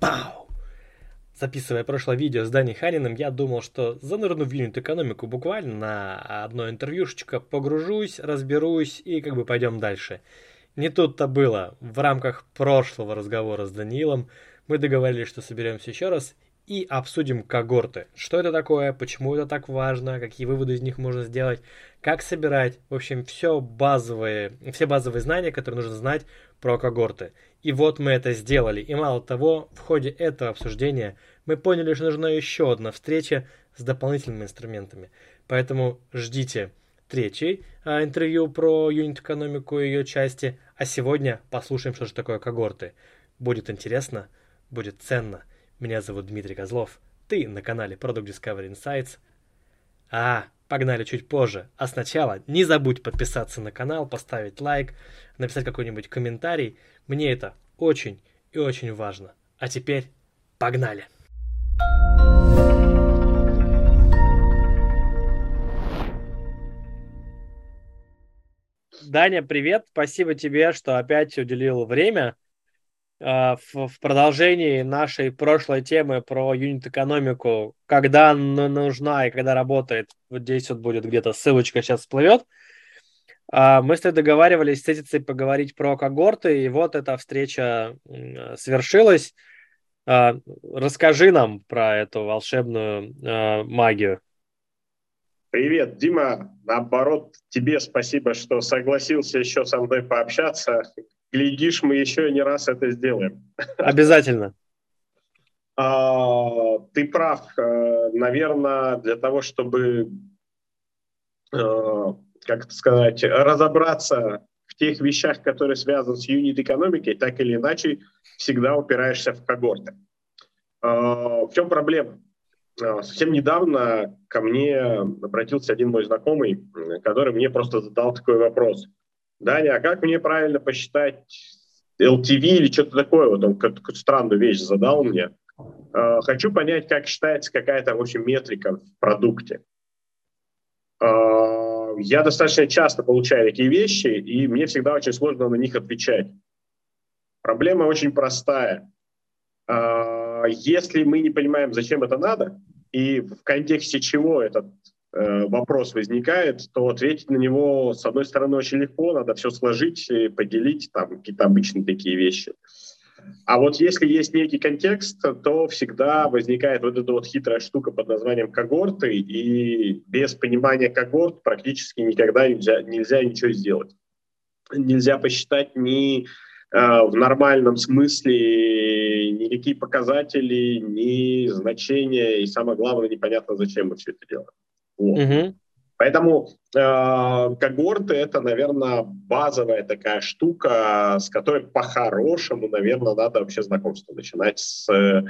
Пау! Записывая прошлое видео с Дани Ханиным, я думал, что занырну в юнит-экономику буквально на одно интервьюшечко, погружусь, разберусь и как бы пойдем дальше. Не тут-то было. В рамках прошлого разговора с Даниилом мы договорились, что соберемся еще раз и обсудим когорты. Что это такое, почему это так важно, какие выводы из них можно сделать, как собирать. В общем, все базовые, все базовые знания, которые нужно знать про когорты. И вот мы это сделали. И мало того, в ходе этого обсуждения мы поняли, что нужна еще одна встреча с дополнительными инструментами. Поэтому ждите третий а, интервью про юнит-экономику и ее части. А сегодня послушаем, что же такое когорты. Будет интересно, будет ценно. Меня зовут Дмитрий Козлов. Ты на канале Product Discovery Insights. А, погнали чуть позже. А сначала не забудь подписаться на канал, поставить лайк, написать какой-нибудь комментарий. Мне это очень и очень важно. А теперь погнали! Даня, привет. Спасибо тебе, что опять уделил время. А, в, в продолжении нашей прошлой темы про юнит-экономику, когда она нужна и когда работает, вот здесь вот будет где-то ссылочка сейчас всплывет, а, мы с тобой договаривались встретиться и поговорить про когорты, и вот эта встреча свершилась. А, расскажи нам про эту волшебную магию. Привет, Дима. Наоборот, тебе спасибо, что согласился еще со мной пообщаться глядишь, мы еще не раз это сделаем. Обязательно. А, ты прав. Э, Наверное, для того, чтобы, э, как это сказать, разобраться в тех вещах, которые связаны с юнит-экономикой, так или иначе, всегда упираешься в когорты. А, в чем проблема? А, совсем недавно ко мне обратился один мой знакомый, который мне просто задал такой вопрос. Даня, а как мне правильно посчитать LTV или что-то такое? Вот он какую-то странную вещь задал мне. Uh, хочу понять, как считается какая-то, в общем, метрика в продукте. Uh, я достаточно часто получаю такие вещи, и мне всегда очень сложно на них отвечать. Проблема очень простая. Uh, если мы не понимаем, зачем это надо, и в контексте чего этот вопрос возникает, то ответить на него, с одной стороны, очень легко, надо все сложить, поделить, там какие-то обычные такие вещи. А вот если есть некий контекст, то всегда возникает вот эта вот хитрая штука под названием когорты, и без понимания когорт практически никогда нельзя, нельзя ничего сделать. Нельзя посчитать ни э, в нормальном смысле никакие показатели, ни значения, и самое главное, непонятно, зачем мы все это делаем. Вот. Угу. Поэтому э, когорты это, наверное, базовая такая штука, с которой по-хорошему, наверное, надо вообще знакомство начинать с э,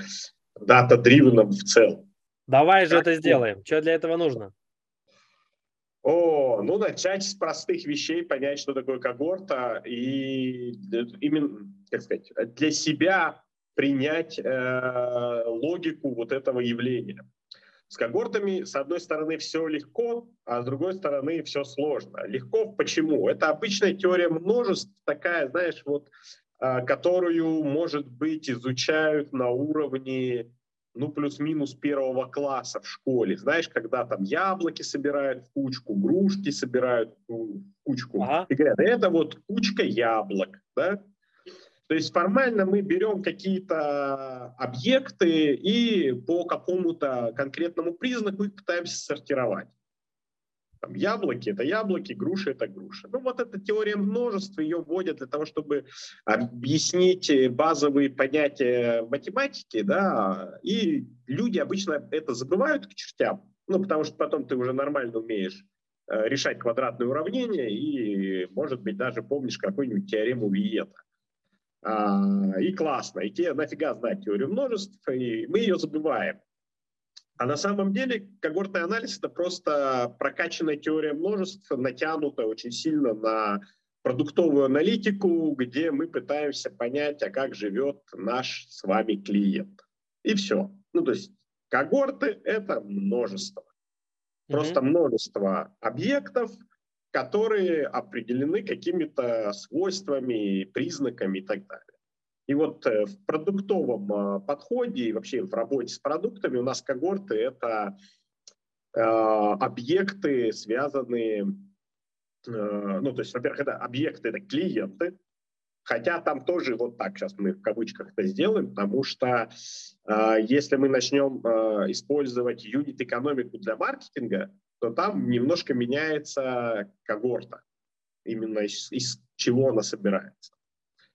дата-дривеном в целом. Давай же как это сделаем. Что для этого нужно? О, ну начать с простых вещей, понять, что такое когорта, и именно, как сказать, для себя принять э, логику вот этого явления. С когортами, с одной стороны, все легко, а с другой стороны, все сложно. Легко почему? Это обычная теория множеств, такая, знаешь, вот, а, которую, может быть, изучают на уровне ну, плюс-минус первого класса в школе. Знаешь, когда там яблоки собирают в кучку, грушки собирают в кучку. Ага. И говорят, это вот кучка яблок, да? То есть формально мы берем какие-то объекты и по какому-то конкретному признаку их пытаемся сортировать. Там, яблоки – это яблоки, груши – это груши. Ну вот эта теория множества, ее вводят для того, чтобы объяснить базовые понятия математики, да, и люди обычно это забывают к чертям, ну потому что потом ты уже нормально умеешь э, решать квадратные уравнения и, может быть, даже помнишь какую-нибудь теорему Виета. А, и классно, и тебе нафига знать теорию множеств, и мы ее забываем. А на самом деле когортный анализ – это просто прокачанная теория множеств, натянутая очень сильно на продуктовую аналитику, где мы пытаемся понять, а как живет наш с вами клиент. И все. Ну, то есть когорты – это множество. Просто mm-hmm. множество объектов – которые определены какими-то свойствами, признаками и так далее. И вот э, в продуктовом а, подходе и вообще в работе с продуктами у нас когорты – это э, объекты, связанные, э, ну, то есть, во-первых, это объекты, это клиенты, хотя там тоже вот так сейчас мы в кавычках это сделаем, потому что э, если мы начнем э, использовать юнит-экономику для маркетинга, то там немножко меняется когорта, именно из, из чего она собирается.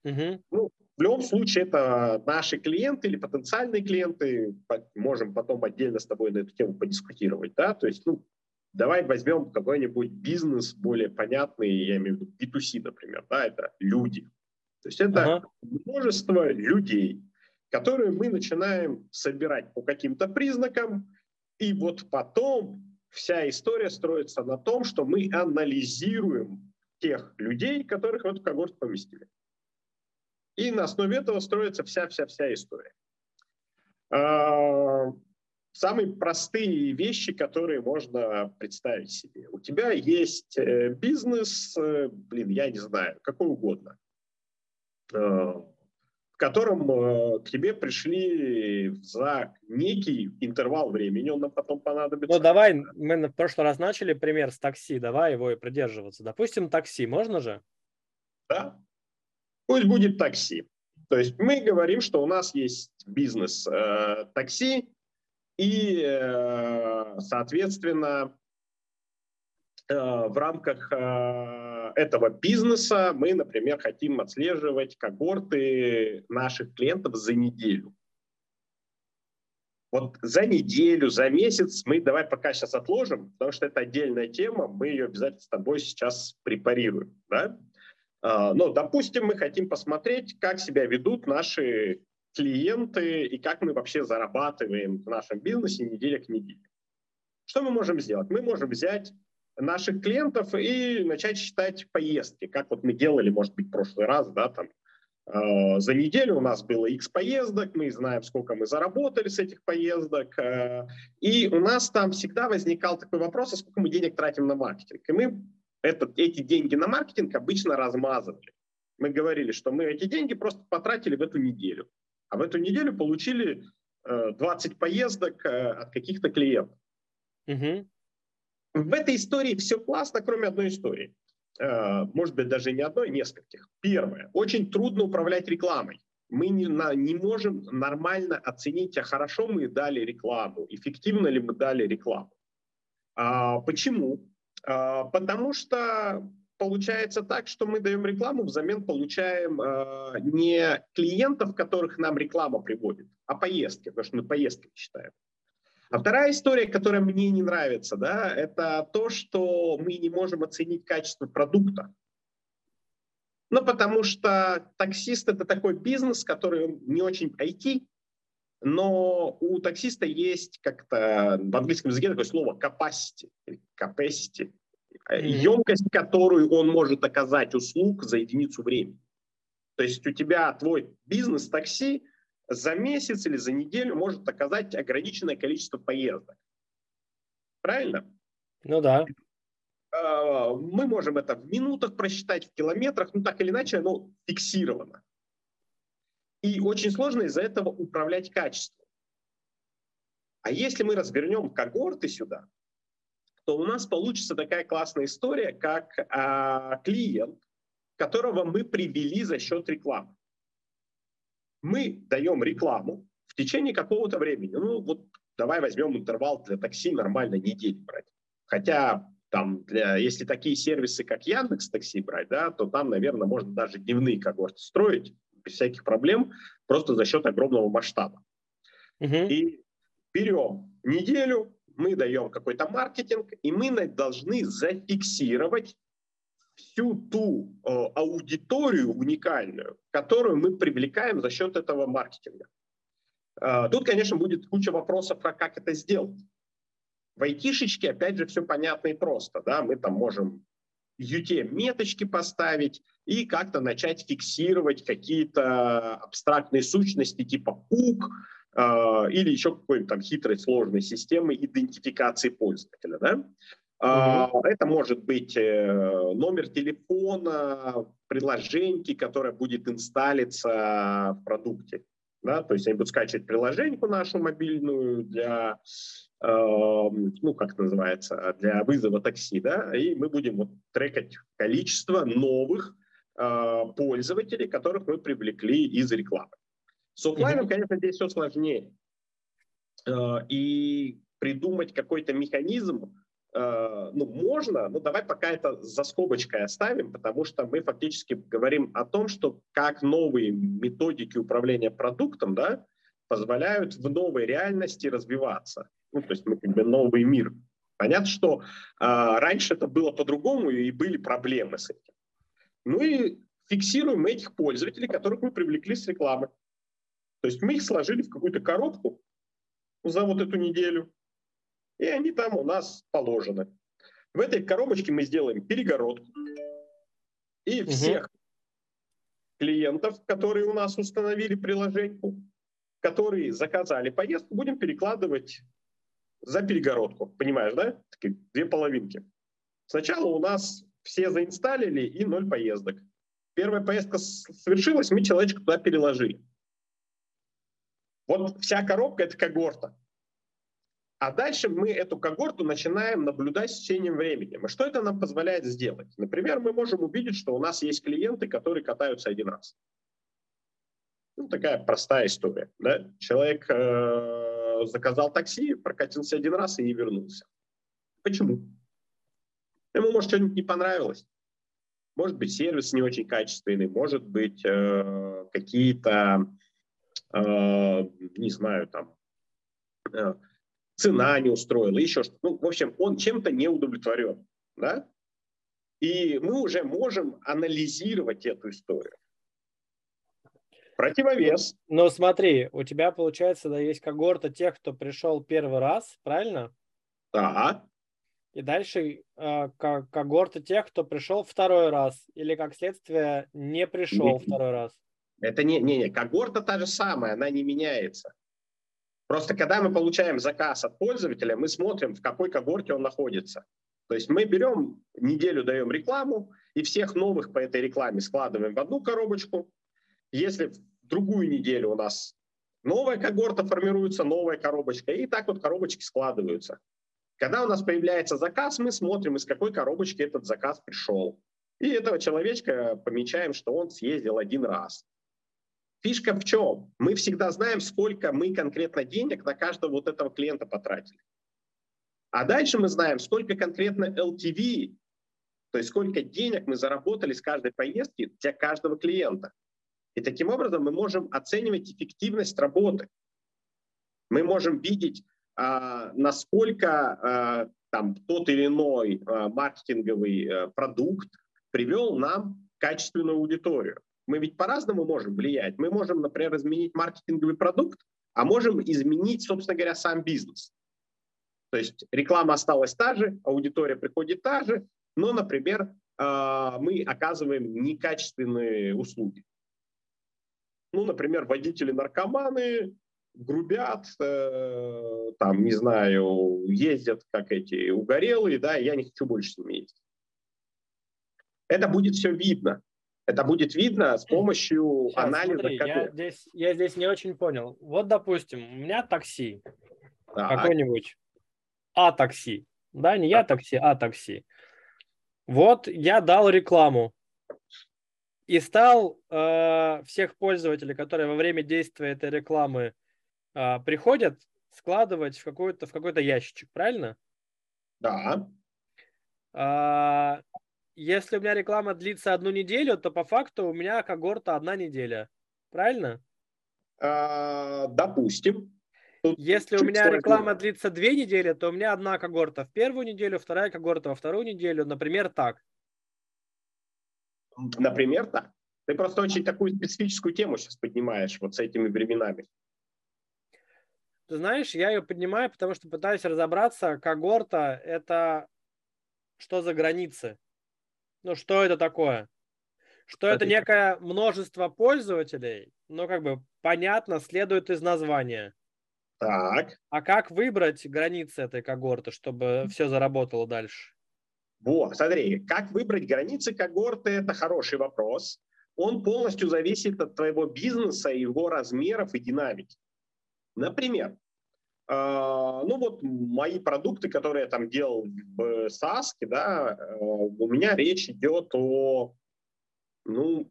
Угу. Ну, в любом случае, это наши клиенты или потенциальные клиенты. Можем потом отдельно с тобой на эту тему подискутировать. Да? То есть, ну, давай возьмем какой-нибудь бизнес более понятный, я имею в виду B2C, например. Да? Это люди. То есть это ага. множество людей, которые мы начинаем собирать по каким-то признакам, и вот потом вся история строится на том, что мы анализируем тех людей, которых в эту когорту поместили. И на основе этого строится вся-вся-вся история. А, самые простые вещи, которые можно представить себе. У тебя есть э, бизнес, э, блин, я не знаю, какой угодно, в котором к тебе пришли за некий интервал времени, он нам потом понадобится. Ну давай, мы в прошлый раз начали пример с такси, давай его и придерживаться. Допустим, такси, можно же? Да, Пусть будет такси. То есть мы говорим, что у нас есть бизнес э, такси, и, э, соответственно, э, в рамках э, этого бизнеса мы, например, хотим отслеживать когорты наших клиентов за неделю. Вот за неделю, за месяц мы давай пока сейчас отложим, потому что это отдельная тема, мы ее обязательно с тобой сейчас препарируем. Да? А, ну, допустим, мы хотим посмотреть, как себя ведут наши клиенты и как мы вообще зарабатываем в нашем бизнесе неделя к неделе. Что мы можем сделать? Мы можем взять наших клиентов и начать считать поездки, как вот мы делали, может быть, в прошлый раз, да, там, э, за неделю у нас было X поездок, мы знаем, сколько мы заработали с этих поездок, э, и у нас там всегда возникал такой вопрос, а сколько мы денег тратим на маркетинг. И мы этот, эти деньги на маркетинг обычно размазывали. Мы говорили, что мы эти деньги просто потратили в эту неделю. А в эту неделю получили э, 20 поездок э, от каких-то клиентов. Угу. В этой истории все классно, кроме одной истории. Э, может быть, даже не одной, нескольких. Первое. Очень трудно управлять рекламой. Мы не, на, не можем нормально оценить, а хорошо мы дали рекламу, эффективно ли мы дали рекламу. А, почему? А, потому что получается так, что мы даем рекламу, взамен получаем э, не клиентов, которых нам реклама приводит, а поездки, потому что мы поездки считаем. А вторая история, которая мне не нравится, да, это то, что мы не можем оценить качество продукта. Ну, потому что таксист – это такой бизнес, который не очень IT, но у таксиста есть как-то в английском языке такое слово capacity, capacity, mm-hmm. емкость, которую он может оказать услуг за единицу времени. То есть у тебя твой бизнес такси за месяц или за неделю может оказать ограниченное количество поездок. Правильно? Ну да. А, мы можем это в минутах просчитать, в километрах, ну так или иначе оно фиксировано. И очень сложно из-за этого управлять качеством. А если мы развернем когорты сюда, то у нас получится такая классная история, как а, клиент, которого мы привели за счет рекламы. Мы даем рекламу в течение какого-то времени. Ну вот давай возьмем интервал для такси нормально недели брать. Хотя там, для, если такие сервисы, как Яндекс Такси брать, да, то там, наверное, можно даже дневные когорты строить без всяких проблем, просто за счет огромного масштаба. Угу. И берем неделю, мы даем какой-то маркетинг, и мы должны зафиксировать всю ту э, аудиторию уникальную, которую мы привлекаем за счет этого маркетинга. Э, тут, конечно, будет куча вопросов про как это сделать. В айтишечке, опять же, все понятно и просто. Да? Мы там можем UTM-меточки поставить и как-то начать фиксировать какие-то абстрактные сущности типа кук, а, или еще какой-нибудь там хитрой сложной системы идентификации пользователя. Да? Uh-huh. Это может быть э, номер телефона, приложеньки, которое будет инсталлиться в продукте. Да? То есть они будут скачивать приложеньку нашу мобильную для, э, ну, как это называется, для вызова такси, да, и мы будем вот трекать количество новых э, пользователей, которых мы привлекли из рекламы. С офлайном, конечно, здесь все сложнее. Э, и придумать какой-то механизм, э, ну, можно, но давай пока это за скобочкой оставим, потому что мы фактически говорим о том, что как новые методики управления продуктом, да, позволяют в новой реальности развиваться. Ну, то есть мы как бы новый мир. Понятно, что э, раньше это было по-другому и были проблемы с этим. Ну и фиксируем этих пользователей, которых мы привлекли с рекламы. То есть мы их сложили в какую-то коробку за вот эту неделю, и они там у нас положены. В этой коробочке мы сделаем перегородку, и угу. всех клиентов, которые у нас установили приложеньку, которые заказали поездку, будем перекладывать за перегородку. Понимаешь, да? Такие две половинки. Сначала у нас все заинсталили и ноль поездок. Первая поездка совершилась, мы человечка туда переложили. Вот вся коробка — это когорта. А дальше мы эту когорту начинаем наблюдать с течением времени. И что это нам позволяет сделать? Например, мы можем увидеть, что у нас есть клиенты, которые катаются один раз. Ну, такая простая история. Да? Человек э, заказал такси, прокатился один раз и не вернулся. Почему? Ему, может, что-нибудь не понравилось. Может быть, сервис не очень качественный, может быть, э, какие-то Э, не знаю, там, э, цена не устроила, еще что-то. Ну, в общем, он чем-то не удовлетворен, да? И мы уже можем анализировать эту историю. Противовес. Ну, смотри, у тебя, получается, да, есть когорта тех, кто пришел первый раз, правильно? Да. И дальше э, когорта тех, кто пришел второй раз, или, как следствие, не пришел не, второй раз. Это не, не, не, когорта та же самая, она не меняется. Просто когда мы получаем заказ от пользователя, мы смотрим, в какой когорте он находится. То есть мы берем, неделю даем рекламу, и всех новых по этой рекламе складываем в одну коробочку. Если в другую неделю у нас новая когорта формируется, новая коробочка, и так вот коробочки складываются. Когда у нас появляется заказ, мы смотрим, из какой коробочки этот заказ пришел. И этого человечка помечаем, что он съездил один раз. Фишка в чем? Мы всегда знаем, сколько мы конкретно денег на каждого вот этого клиента потратили. А дальше мы знаем, сколько конкретно LTV, то есть сколько денег мы заработали с каждой поездки для каждого клиента. И таким образом мы можем оценивать эффективность работы. Мы можем видеть, а, насколько а, там тот или иной а, маркетинговый а, продукт привел нам качественную аудиторию. Мы ведь по-разному можем влиять. Мы можем, например, изменить маркетинговый продукт, а можем изменить, собственно говоря, сам бизнес. То есть реклама осталась та же, аудитория приходит та же, но, например, а, мы оказываем некачественные услуги. Ну, например, водители-наркоманы грубят, э, там, не знаю, ездят как эти угорелые, да, я не хочу больше с ними ездить. Это будет все видно. Это будет видно с помощью Сейчас, анализа. Смотри, я, здесь, я здесь не очень понял. Вот, допустим, у меня такси. Так. Какой-нибудь А-такси. Да, не я такси, а такси. Вот я дал рекламу и стал э, всех пользователей, которые во время действия этой рекламы э, приходят, складывать в какой-то в какой-то ящичек, правильно? Да. А, если у меня реклама длится одну неделю, то по факту у меня когорта одна неделя. Правильно? А, допустим. Тут Если у меня реклама длится две недели, то у меня одна когорта в первую неделю, вторая когорта во вторую неделю. Например, так. Например, так. Ты просто очень такую специфическую тему сейчас поднимаешь вот с этими временами. Ты знаешь, я ее поднимаю, потому что пытаюсь разобраться, когорта – это что за границы? Ну, что это такое? Что это некое множество пользователей, но как бы понятно, следует из названия. Так. А как выбрать границы этой когорты, чтобы все заработало дальше? Вот, смотри, как выбрать границы когорты – это хороший вопрос. Он полностью зависит от твоего бизнеса, его размеров и динамики. Например, ну вот мои продукты, которые я там делал в SaaS, да, uh, у меня речь идет о ну,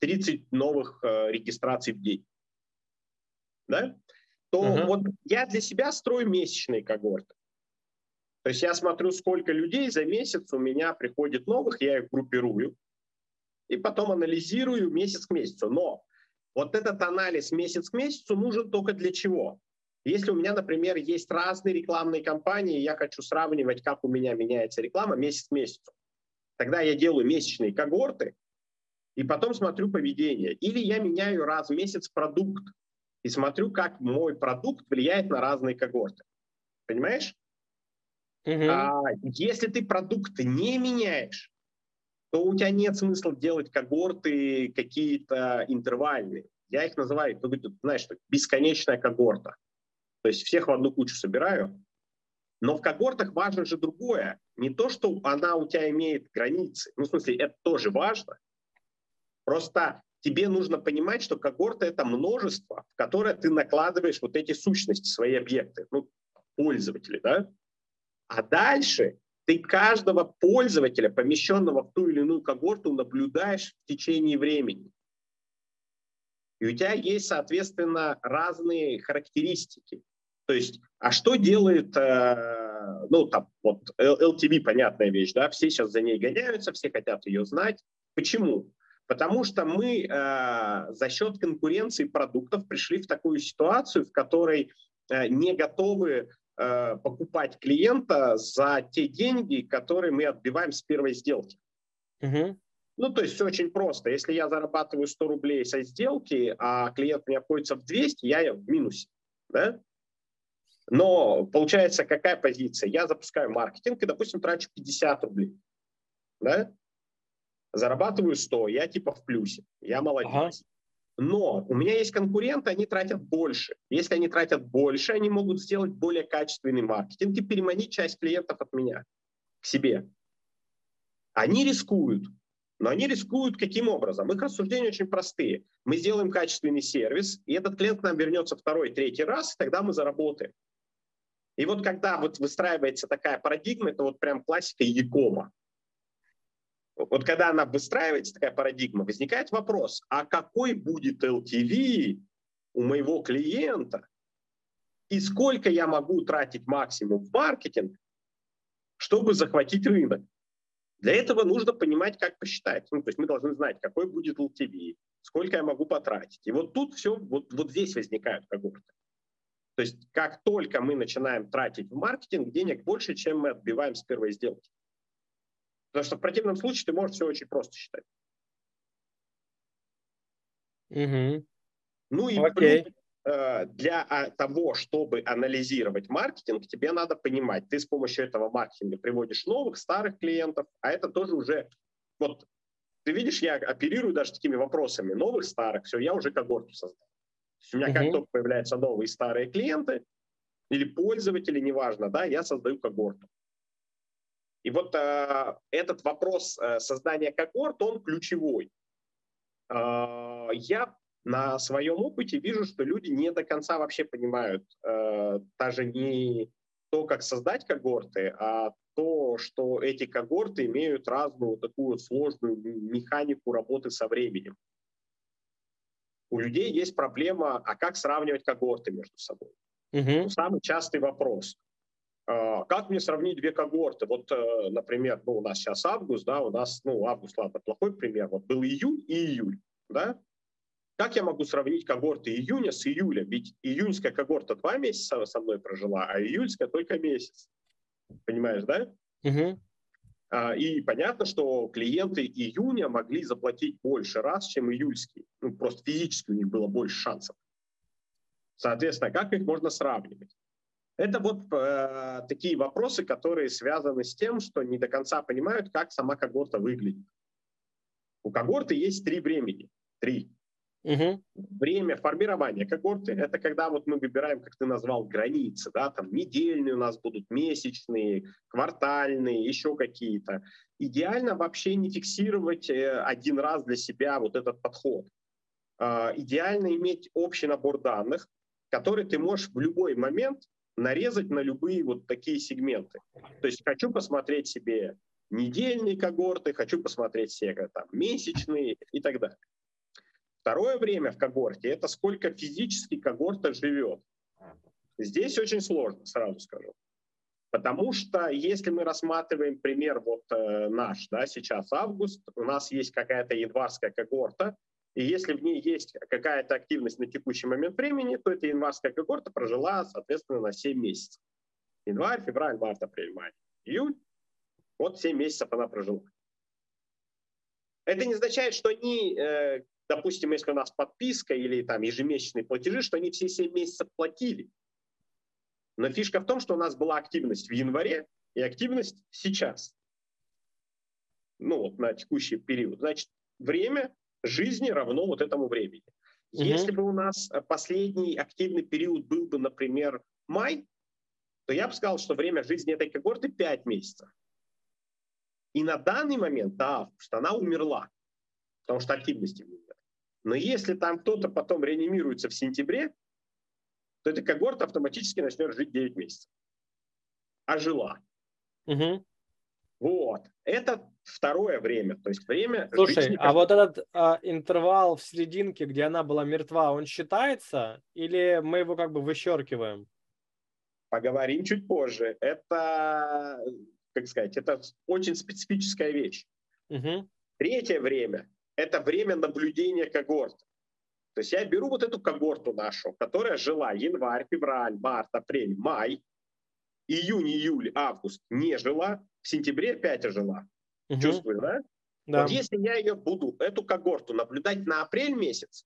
30 новых uh, регистраций в день. Да? То uh-huh. вот я для себя строю месячные когорты. То есть я смотрю, сколько людей за месяц у меня приходит новых, я их группирую, и потом анализирую месяц к месяцу. Но вот этот анализ месяц к месяцу нужен только для чего? Если у меня, например, есть разные рекламные кампании, я хочу сравнивать, как у меня меняется реклама месяц к месяцу, тогда я делаю месячные когорты и потом смотрю поведение. Или я меняю раз в месяц продукт и смотрю, как мой продукт влияет на разные когорты. Понимаешь? Угу. А если ты продукты не меняешь, то у тебя нет смысла делать когорты какие-то интервальные. Я их называю, знаешь, бесконечная когорта. То есть всех в одну кучу собираю. Но в когортах важно же другое. Не то, что она у тебя имеет границы. Ну, в смысле, это тоже важно. Просто тебе нужно понимать, что когорта — это множество, в которое ты накладываешь вот эти сущности, свои объекты, ну, пользователи, да? А дальше ты каждого пользователя, помещенного в ту или иную когорту, наблюдаешь в течение времени. И у тебя есть, соответственно, разные характеристики. То есть, а что делает, э, ну, там, вот, LTV, понятная вещь, да, все сейчас за ней гоняются, все хотят ее знать. Почему? Потому что мы э, за счет конкуренции продуктов пришли в такую ситуацию, в которой э, не готовы э, покупать клиента за те деньги, которые мы отбиваем с первой сделки. Угу. Ну, то есть все очень просто. Если я зарабатываю 100 рублей со сделки, а клиент мне обходится в 200, я в минусе. Да? Но получается, какая позиция? Я запускаю маркетинг и, допустим, трачу 50 рублей. Да? Зарабатываю 100, я типа в плюсе, я молодец. Ага. Но у меня есть конкуренты, они тратят больше. Если они тратят больше, они могут сделать более качественный маркетинг и переманить часть клиентов от меня к себе. Они рискуют. Но они рискуют каким образом? Их рассуждения очень простые. Мы сделаем качественный сервис, и этот клиент к нам вернется второй, третий раз, и тогда мы заработаем. И вот когда вот выстраивается такая парадигма, это вот прям классика Якома. Вот когда она выстраивается, такая парадигма, возникает вопрос, а какой будет LTV у моего клиента и сколько я могу тратить максимум в маркетинг, чтобы захватить рынок? Для этого нужно понимать, как посчитать. Ну, то есть мы должны знать, какой будет LTV, сколько я могу потратить. И вот тут все, вот, вот здесь возникают когорты. То есть как только мы начинаем тратить в маркетинг, денег больше, чем мы отбиваем с первой сделки. Потому что в противном случае ты можешь все очень просто считать. Угу. Ну и Окей. плюс, э, для а, того, чтобы анализировать маркетинг, тебе надо понимать, ты с помощью этого маркетинга приводишь новых, старых клиентов, а это тоже уже, вот ты видишь, я оперирую даже такими вопросами, новых, старых, все, я уже когорту создал есть у меня как только появляются новые старые клиенты или пользователи, неважно, да, я создаю когорту. И вот э, этот вопрос э, создания когорт, он ключевой. Э, я на своем опыте вижу, что люди не до конца вообще понимают э, даже не то, как создать когорты, а то, что эти когорты имеют разную такую сложную механику работы со временем у людей есть проблема, а как сравнивать когорты между собой? Угу. Самый частый вопрос. А, как мне сравнить две когорты? Вот, э, например, ну, у нас сейчас август, да, у нас, ну, август, ладно, плохой пример. Вот был июнь и июль, да? Как я могу сравнить когорты июня с июля? Ведь июньская когорта два месяца со мной прожила, а июльская только месяц. Понимаешь, да? Угу. А, и понятно, что клиенты июня могли заплатить больше раз, чем июльские. Ну, просто физически у них было больше шансов. Соответственно, как их можно сравнивать? Это вот э, такие вопросы, которые связаны с тем, что не до конца понимают, как сама когорта выглядит. У когорты есть три времени. Три. Угу. Время формирования когорты – это когда вот мы выбираем, как ты назвал, границы, да, там недельные у нас будут, месячные, квартальные, еще какие-то. Идеально вообще не фиксировать э, один раз для себя вот этот подход. А, идеально иметь общий набор данных, который ты можешь в любой момент нарезать на любые вот такие сегменты. То есть хочу посмотреть себе недельные когорты, хочу посмотреть себе там, месячные и так далее. Второе время в когорте – это сколько физически когорта живет. Здесь очень сложно, сразу скажу. Потому что если мы рассматриваем пример вот э, наш, да, сейчас август, у нас есть какая-то январская когорта, и если в ней есть какая-то активность на текущий момент времени, то эта январская когорта прожила, соответственно, на 7 месяцев. Январь, февраль, март, апрель, май, июль. Вот 7 месяцев она прожила. Это не означает, что они э, допустим, если у нас подписка или там ежемесячные платежи, что они все 7 месяцев платили. Но фишка в том, что у нас была активность в январе и активность сейчас. Ну вот на текущий период. Значит, время жизни равно вот этому времени. Угу. Если бы у нас последний активный период был бы, например, май, то я бы сказал, что время жизни этой когорты 5 месяцев. И на данный момент, да, что она умерла, потому что активности нет. Но если там кто-то потом реанимируется в сентябре, то эта когорта автоматически начнет жить 9 месяцев. А жила. Угу. Вот. Это второе время. То есть время Слушай, а вот этот а, интервал в серединке, где она была мертва, он считается? Или мы его как бы вычеркиваем? Поговорим чуть позже. Это, как сказать, это очень специфическая вещь. Угу. Третье время это время наблюдения когорт. То есть я беру вот эту когорту нашу, которая жила январь, февраль, март, апрель, май, июнь, июль, август не жила, в сентябре опять жила. Угу. Чувствую, да? да? Вот если я ее буду, эту когорту наблюдать на апрель месяц,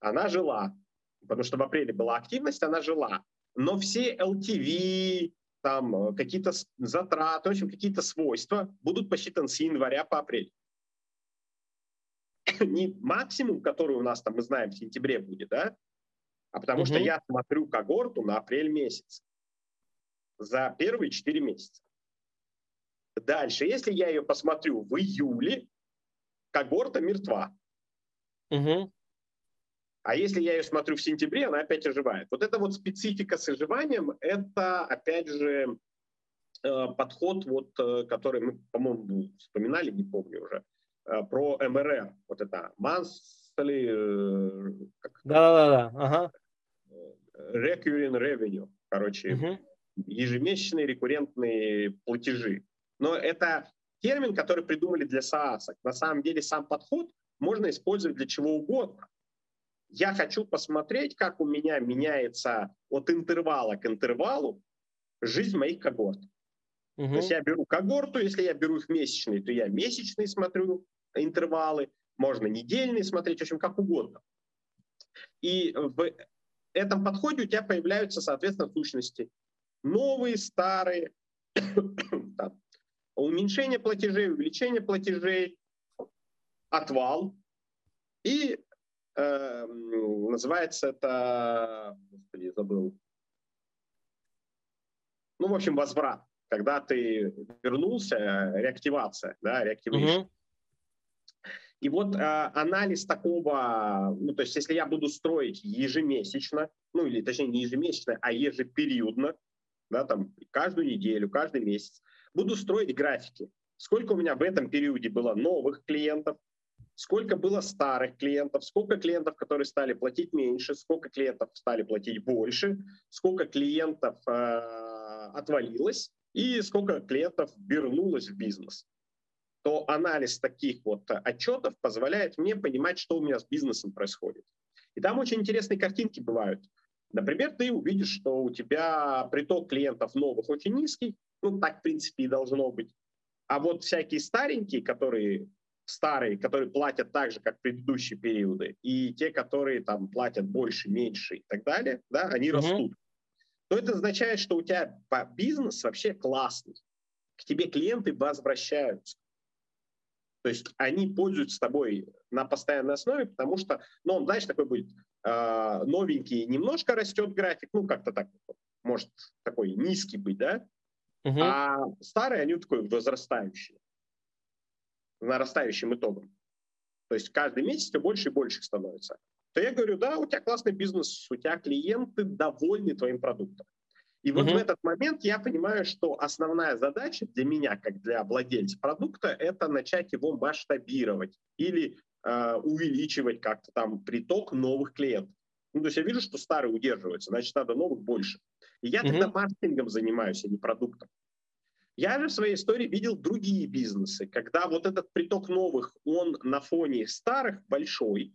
она жила. Потому что в апреле была активность, она жила. Но все LTV, там э, какие-то затраты, в общем, какие-то свойства будут посчитаны с января по апрель. не максимум, который у нас там, мы знаем, в сентябре будет, да, а потому угу. что я смотрю когорту на апрель месяц за первые 4 месяца. Дальше, если я ее посмотрю в июле, когорта мертва. Угу. А если я ее смотрю в сентябре, она опять оживает. Вот это вот специфика с оживанием, это, опять же, э, подход, вот, э, который мы, по-моему, вспоминали, не помню уже, про МРР, вот это monthly, э, да-да-да, ага. recurring revenue, короче, угу. ежемесячные рекуррентные платежи. Но это термин, который придумали для SaaS. На самом деле сам подход можно использовать для чего угодно. Я хочу посмотреть, как у меня меняется от интервала к интервалу жизнь моих когорт. Угу. То есть я беру когорту, если я беру их месячные, то я месячные смотрю, интервалы, можно недельные смотреть, в общем, как угодно. И в этом подходе у тебя появляются, соответственно, сущности новые, старые, там, уменьшение платежей, увеличение платежей, отвал. И э, называется это, господи, забыл, ну, в общем, возврат. Когда ты вернулся, реактивация, да, реактивация. Угу. И вот э, анализ такого, ну, то есть если я буду строить ежемесячно, ну, или точнее не ежемесячно, а ежепериодно, да, там, каждую неделю, каждый месяц, буду строить графики. Сколько у меня в этом периоде было новых клиентов, сколько было старых клиентов, сколько клиентов, которые стали платить меньше, сколько клиентов стали платить больше, сколько клиентов э, отвалилось и сколько клиентов вернулось в бизнес то анализ таких вот э, отчетов позволяет мне понимать, что у меня с бизнесом происходит. И там очень интересные картинки бывают. Например, ты увидишь, что у тебя приток клиентов новых очень низкий, ну так в принципе и должно быть. А вот всякие старенькие, которые старые, которые платят так же, как предыдущие периоды, и те, которые там платят больше, меньше и так далее, да, они mm-hmm. растут. То это означает, что у тебя бизнес вообще классный. К тебе клиенты возвращаются. То есть они пользуются тобой на постоянной основе, потому что, ну, он, знаешь, такой будет э, новенький, немножко растет график, ну, как-то так, может такой низкий быть, да? Угу. А старые, они такой возрастающие, нарастающим итогом. То есть каждый месяц все больше и больше становится. То я говорю, да, у тебя классный бизнес, у тебя клиенты довольны твоим продуктом. И вот mm-hmm. в этот момент я понимаю, что основная задача для меня, как для владельца продукта, это начать его масштабировать или э, увеличивать как-то там приток новых клиентов. Ну, то есть я вижу, что старые удерживаются, значит, надо новых больше. И я mm-hmm. тогда маркетингом занимаюсь, а не продуктом. Я же в своей истории видел другие бизнесы, когда вот этот приток новых, он на фоне старых большой,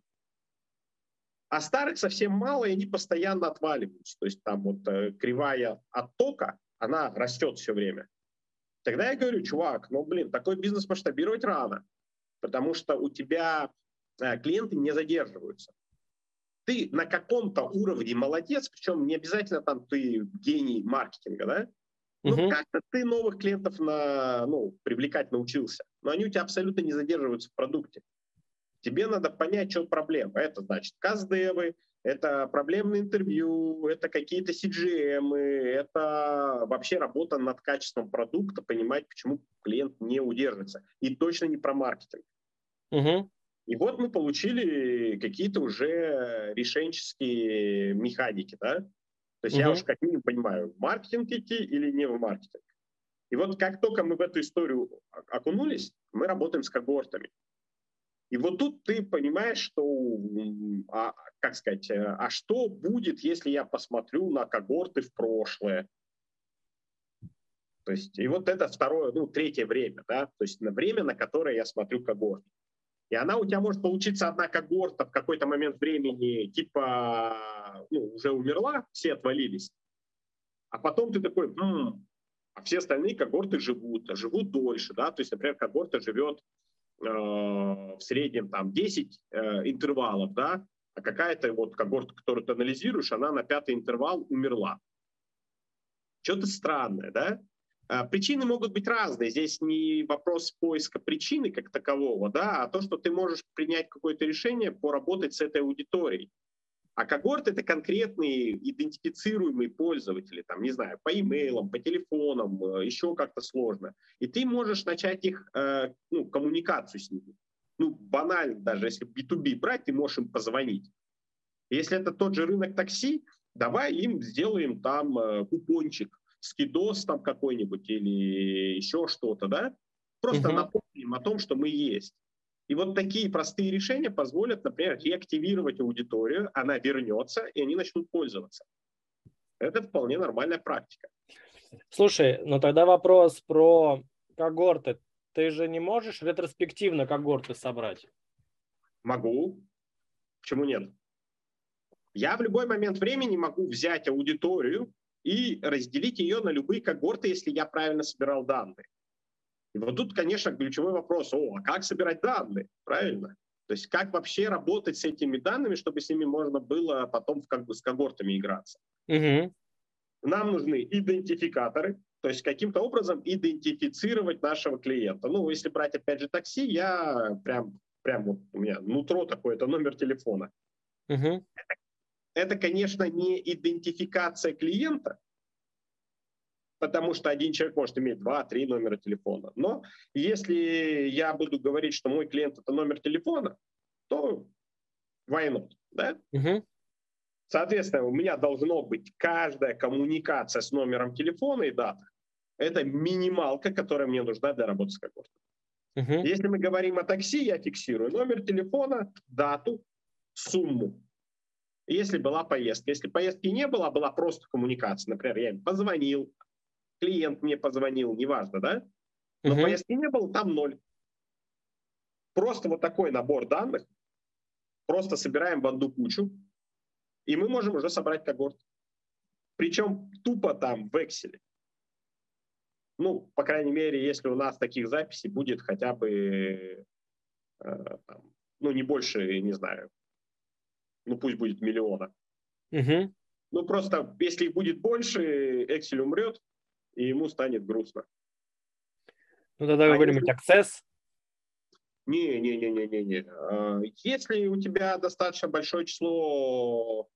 а старых совсем мало, и они постоянно отваливаются. То есть там вот э, кривая оттока, она растет все время. Тогда я говорю, чувак, ну блин, такой бизнес масштабировать рано, потому что у тебя э, клиенты не задерживаются. Ты на каком-то уровне молодец, причем не обязательно там ты гений маркетинга, да? Ну, угу. как-то ты новых клиентов на, ну, привлекать научился, но они у тебя абсолютно не задерживаются в продукте. Тебе надо понять, что проблема. Это значит каздевы, это проблемные интервью, это какие-то CGM, это вообще работа над качеством продукта, понимать, почему клиент не удержится. И точно не про маркетинг. Угу. И вот мы получили какие-то уже решенческие механики, да? То есть угу. я уж как минимум понимаю, в маркетинг идти или не в маркетинг. И вот как только мы в эту историю окунулись, мы работаем с когортами. И вот тут ты понимаешь, что, а, как сказать, э, а что будет, если я посмотрю на когорты в прошлое? То есть, и вот это второе, ну, третье время, да, то есть на время, на которое я смотрю когорты. И она у тебя может получиться одна когорта в какой-то момент времени, типа, ну, уже умерла, все отвалились. А потом ты такой, м-м, а все остальные когорты живут, живут дольше, да, то есть, например, когорта живет в среднем там 10 э, интервалов, да, а какая-то вот когорта, которую ты анализируешь, она на пятый интервал умерла. Что-то странное, да? А причины могут быть разные. Здесь не вопрос поиска причины как такового, да, а то, что ты можешь принять какое-то решение, поработать с этой аудиторией. А когорт — это конкретные идентифицируемые пользователи, там, не знаю, по имейлам, по телефонам, э, еще как-то сложно. И ты можешь начать их, э, ну, коммуникацию с ними. Ну, банально даже, если B2B брать, ты можешь им позвонить. Если это тот же рынок такси, давай им сделаем там э, купончик, скидос там какой-нибудь или еще что-то, да? Просто угу. напомним о том, что мы есть. И вот такие простые решения позволят, например, реактивировать аудиторию, она вернется, и они начнут пользоваться. Это вполне нормальная практика. Слушай, ну тогда вопрос про когорты. Ты же не можешь ретроспективно когорты собрать? Могу. Почему нет? Я в любой момент времени могу взять аудиторию и разделить ее на любые когорты, если я правильно собирал данные. И вот тут, конечно, ключевой вопрос, о, а как собирать данные, правильно? То есть как вообще работать с этими данными, чтобы с ними можно было потом как бы с когортами играться. Угу. Нам нужны идентификаторы, то есть каким-то образом идентифицировать нашего клиента. Ну, если брать опять же такси, я прям, прям вот у меня нутро такое, это номер телефона. Угу. Это, это, конечно, не идентификация клиента, потому что один человек может иметь два-три номера телефона. Но если я буду говорить, что мой клиент это номер телефона, то why not, да? Угу. Соответственно, у меня должно быть каждая коммуникация с номером телефона и дата. Это минималка, которая мне нужна для работы с когортом. Угу. Если мы говорим о такси, я фиксирую номер телефона, дату, сумму. Если была поездка. Если поездки не было, а была просто коммуникация. Например, я им позвонил, клиент мне позвонил, неважно, да? Но угу. поездки не было, там ноль. Просто вот такой набор данных, просто собираем в одну кучу, и мы можем уже собрать когорт. Причем тупо там в Excel. Ну, по крайней мере, если у нас таких записей будет хотя бы, э, там, ну, не больше, не знаю, ну, пусть будет миллиона. Угу. Ну, просто, если их будет больше, Excel умрет, и ему станет грустно. Ну, тогда а какой-нибудь если... Access? Не-не-не-не-не. А, если у тебя достаточно большое число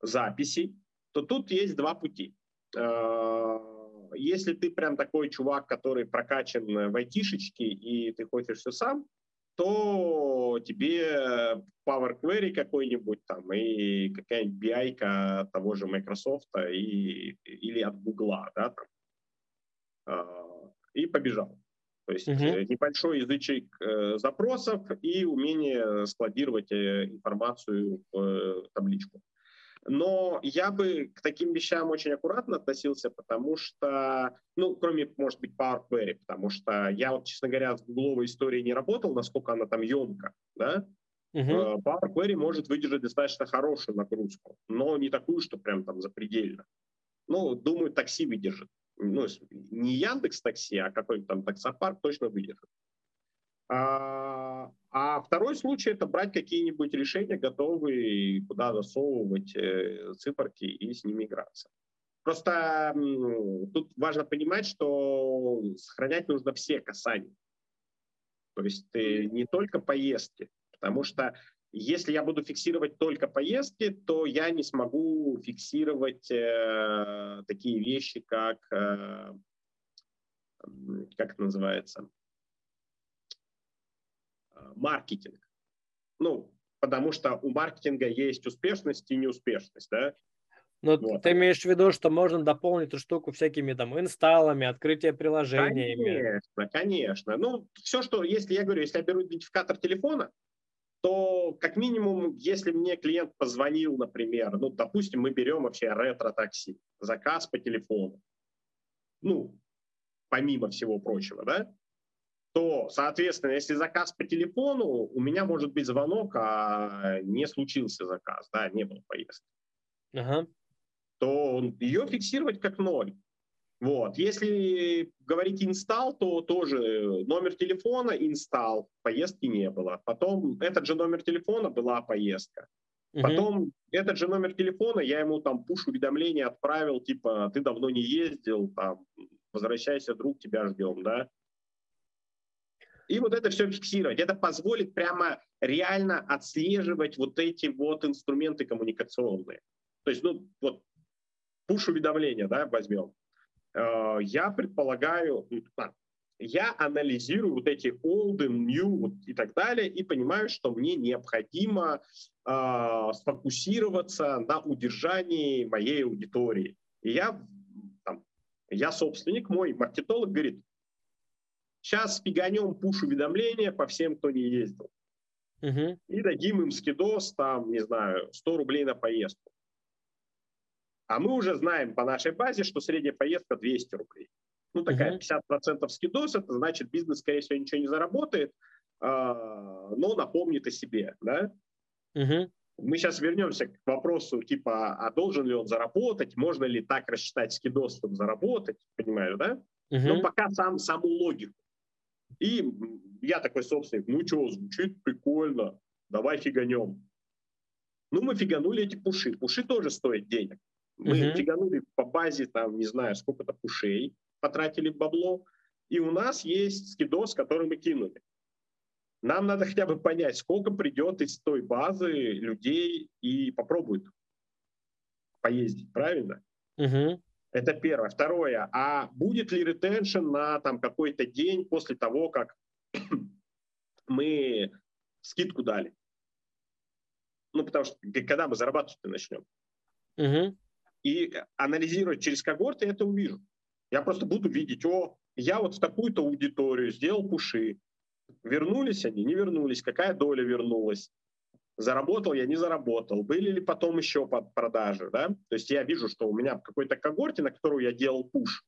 записей, то тут есть два пути. А, если ты прям такой чувак, который прокачан в айтишечке, и ты хочешь все сам, то тебе Power Query какой-нибудь там и какая-нибудь BI того же Microsoft и, или от Google, да, там, и побежал. То есть uh-huh. небольшой язычок э, запросов и умение складировать э, информацию в э, табличку. Но я бы к таким вещам очень аккуратно относился, потому что, ну, кроме, может быть, Power Query, потому что я вот, честно говоря, с гугловой историей не работал, насколько она там емка, да, Uh-huh. Power Query может выдержать достаточно хорошую нагрузку, но не такую, что прям там запредельно. Ну, думаю, такси выдержит ну, не Яндекс Такси, а какой-то там таксопарк точно выдержит. А, а второй случай – это брать какие-нибудь решения готовые, куда засовывать э, циферки и с ними играться. Просто тут важно понимать, что сохранять нужно все касания. То есть не только поездки, потому что если я буду фиксировать только поездки, то я не смогу фиксировать э, такие вещи, как, э, как это называется, э, маркетинг. Ну, потому что у маркетинга есть успешность и неуспешность, да. Но ну, вот. ты имеешь в виду, что можно дополнить эту штуку всякими там инсталлами, открытие приложениями? Конечно, конечно. Ну, все, что, если я говорю, если я беру идентификатор телефона, то как минимум, если мне клиент позвонил, например, ну, допустим, мы берем вообще ретро-такси, заказ по телефону, ну, помимо всего прочего, да, то, соответственно, если заказ по телефону, у меня может быть звонок, а не случился заказ, да, не было поездки, ага. то ее фиксировать как ноль. Вот. Если говорить инсталл, то тоже номер телефона инсталл, поездки не было. Потом этот же номер телефона была поездка. Угу. Потом этот же номер телефона, я ему там пуш-уведомление отправил, типа, ты давно не ездил, там, возвращайся, друг, тебя ждем, да. И вот это все фиксировать. Это позволит прямо реально отслеживать вот эти вот инструменты коммуникационные. То есть, ну, вот пуш-уведомления, да, возьмем. Э, я предполагаю, я анализирую вот эти old and new и так далее и понимаю, что мне необходимо э, сфокусироваться на удержании моей аудитории. И я, там, я собственник, мой маркетолог говорит, сейчас фиганем пуш-уведомления по всем, кто не ездил. Uh-huh. И дадим им скидос, там, не знаю, 100 рублей на поездку. А мы уже знаем по нашей базе, что средняя поездка 200 рублей. Ну, такая uh-huh. 50% скидос, это значит, бизнес, скорее всего, ничего не заработает, а, но напомнит о себе, да? Uh-huh. Мы сейчас вернемся к вопросу, типа, а должен ли он заработать, можно ли так рассчитать скидос, чтобы заработать, понимаешь, да? Uh-huh. Но пока сам, саму логику. И я такой собственник, ну что, звучит прикольно, давай фиганем. Ну, мы фиганули эти пуши. Пуши тоже стоят денег. Мы uh-huh. фиганули по базе, там, не знаю, сколько-то пушей, потратили бабло, и у нас есть скидос, который мы кинули. Нам надо хотя бы понять, сколько придет из той базы людей и попробует поездить, правильно? Uh-huh. Это первое. Второе, а будет ли ретеншн на там какой-то день после того, как мы скидку дали? Ну, потому что когда мы зарабатывать начнем? Uh-huh и анализировать через когорты это увижу. Я просто буду видеть, о, я вот в такую-то аудиторию сделал пуши. Вернулись они, не вернулись, какая доля вернулась. Заработал я, не заработал. Были ли потом еще под продажи, да? То есть я вижу, что у меня в какой-то когорте, на которую я делал пуш,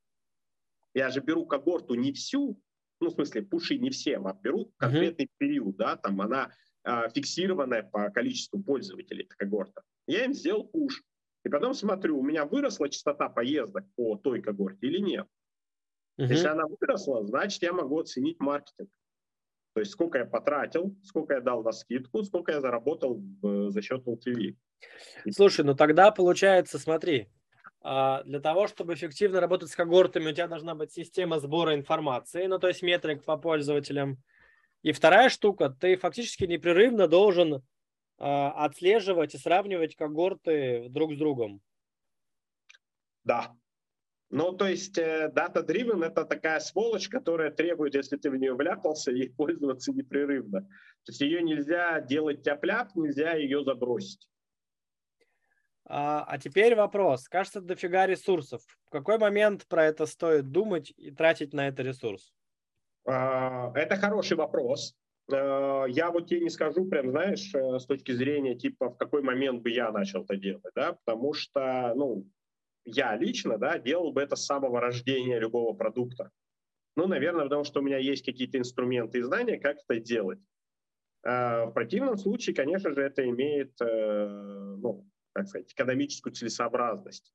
я же беру когорту не всю, ну, в смысле, пуши не всем, а беру конкретный uh-huh. период, да, там она а, фиксированная по количеству пользователей, эта когорта. Я им сделал пуш. И потом смотрю, у меня выросла частота поездок по той когорте или нет. Угу. Если она выросла, значит, я могу оценить маркетинг. То есть сколько я потратил, сколько я дал на скидку, сколько я заработал в, за счет LTV. Слушай, ну тогда получается, смотри, а, для того, чтобы эффективно работать с когортами, у тебя должна быть система сбора информации, ну то есть метрик по пользователям. И вторая штука, ты фактически непрерывно должен отслеживать и сравнивать когорты друг с другом. Да. Ну, то есть э, data-driven – это такая сволочь, которая требует, если ты в нее вляпался, ей пользоваться непрерывно. То есть ее нельзя делать тяп-ляп, нельзя ее забросить. А, а теперь вопрос. Кажется, дофига ресурсов. В какой момент про это стоит думать и тратить на это ресурс? А, это хороший вопрос. А, я вот тебе не скажу, прям, знаешь, э, с точки зрения, типа, в какой момент бы я начал это делать, да, потому что, ну, я лично, да, делал бы это с самого рождения любого продукта. Ну, наверное, потому что у меня есть какие-то инструменты и знания, как это делать. А в противном случае, конечно же, это имеет, э, ну, как сказать, экономическую целесообразность.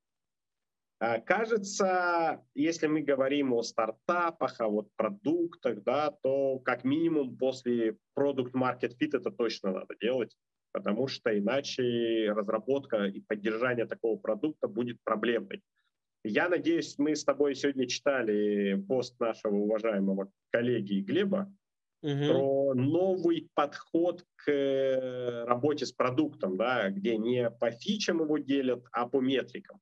А, кажется, если мы говорим о стартапах, о вот продуктах, да, то как минимум после продукт market fit это точно надо делать, потому что иначе разработка и поддержание такого продукта будет проблемной. Я надеюсь, мы с тобой сегодня читали пост нашего уважаемого коллеги Глеба, угу. про новый подход к э, работе с продуктом, да, где не по фичам его делят, а по метрикам,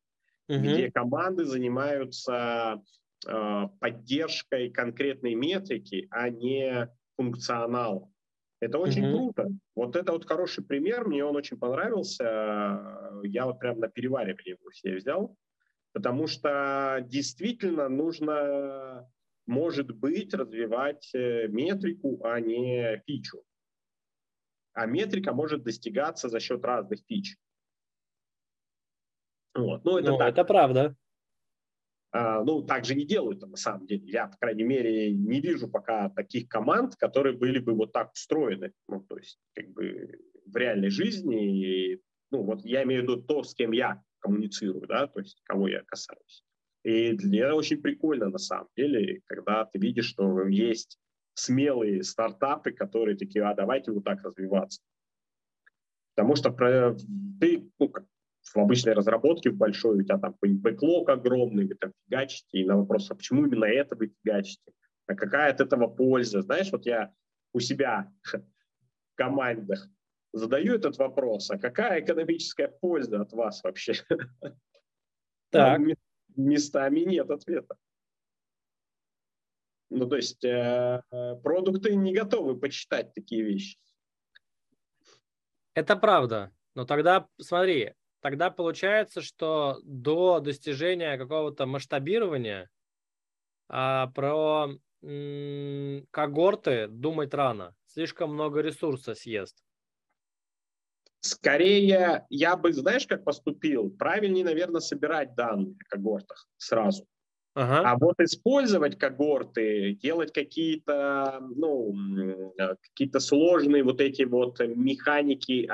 угу. где команды занимаются э, поддержкой конкретной метрики, а не функционалом. Это очень угу. круто. Вот это вот хороший пример, мне он очень понравился. Я вот прям на переваривание его все взял, потому что действительно нужно может быть развивать э, метрику, а не фичу. А метрика может достигаться за счет разных фич. Вот. Ну, это, ну, так. это правда. А, ну, так же не делают на самом деле. Я, по крайней мере, не вижу пока таких команд, которые были бы вот так устроены. Ну, то есть, как бы в реальной жизни. И, ну, вот я имею в виду то, с кем я коммуницирую, да, то есть кого я касаюсь. И для это очень прикольно на самом деле, когда ты видишь, что есть смелые стартапы, которые такие, а давайте вот так развиваться. Потому что про, ты, ну, как в обычной разработке в большой, у тебя там бэклог огромный, вы там фигачите, и на вопрос, а почему именно это вы фигачите? А какая от этого польза? Знаешь, вот я у себя в командах задаю этот вопрос, а какая экономическая польза от вас вообще? Так местами нет ответа. Ну, то есть э, продукты не готовы почитать такие вещи. Это правда. Но тогда, смотри, тогда получается, что до достижения какого-то масштабирования а, про м- когорты думать рано. Слишком много ресурса съест. Скорее, я бы, знаешь, как поступил? Правильнее, наверное, собирать данные о когортах сразу. Ага. А вот использовать когорты, делать какие-то, ну, какие-то сложные вот эти вот механики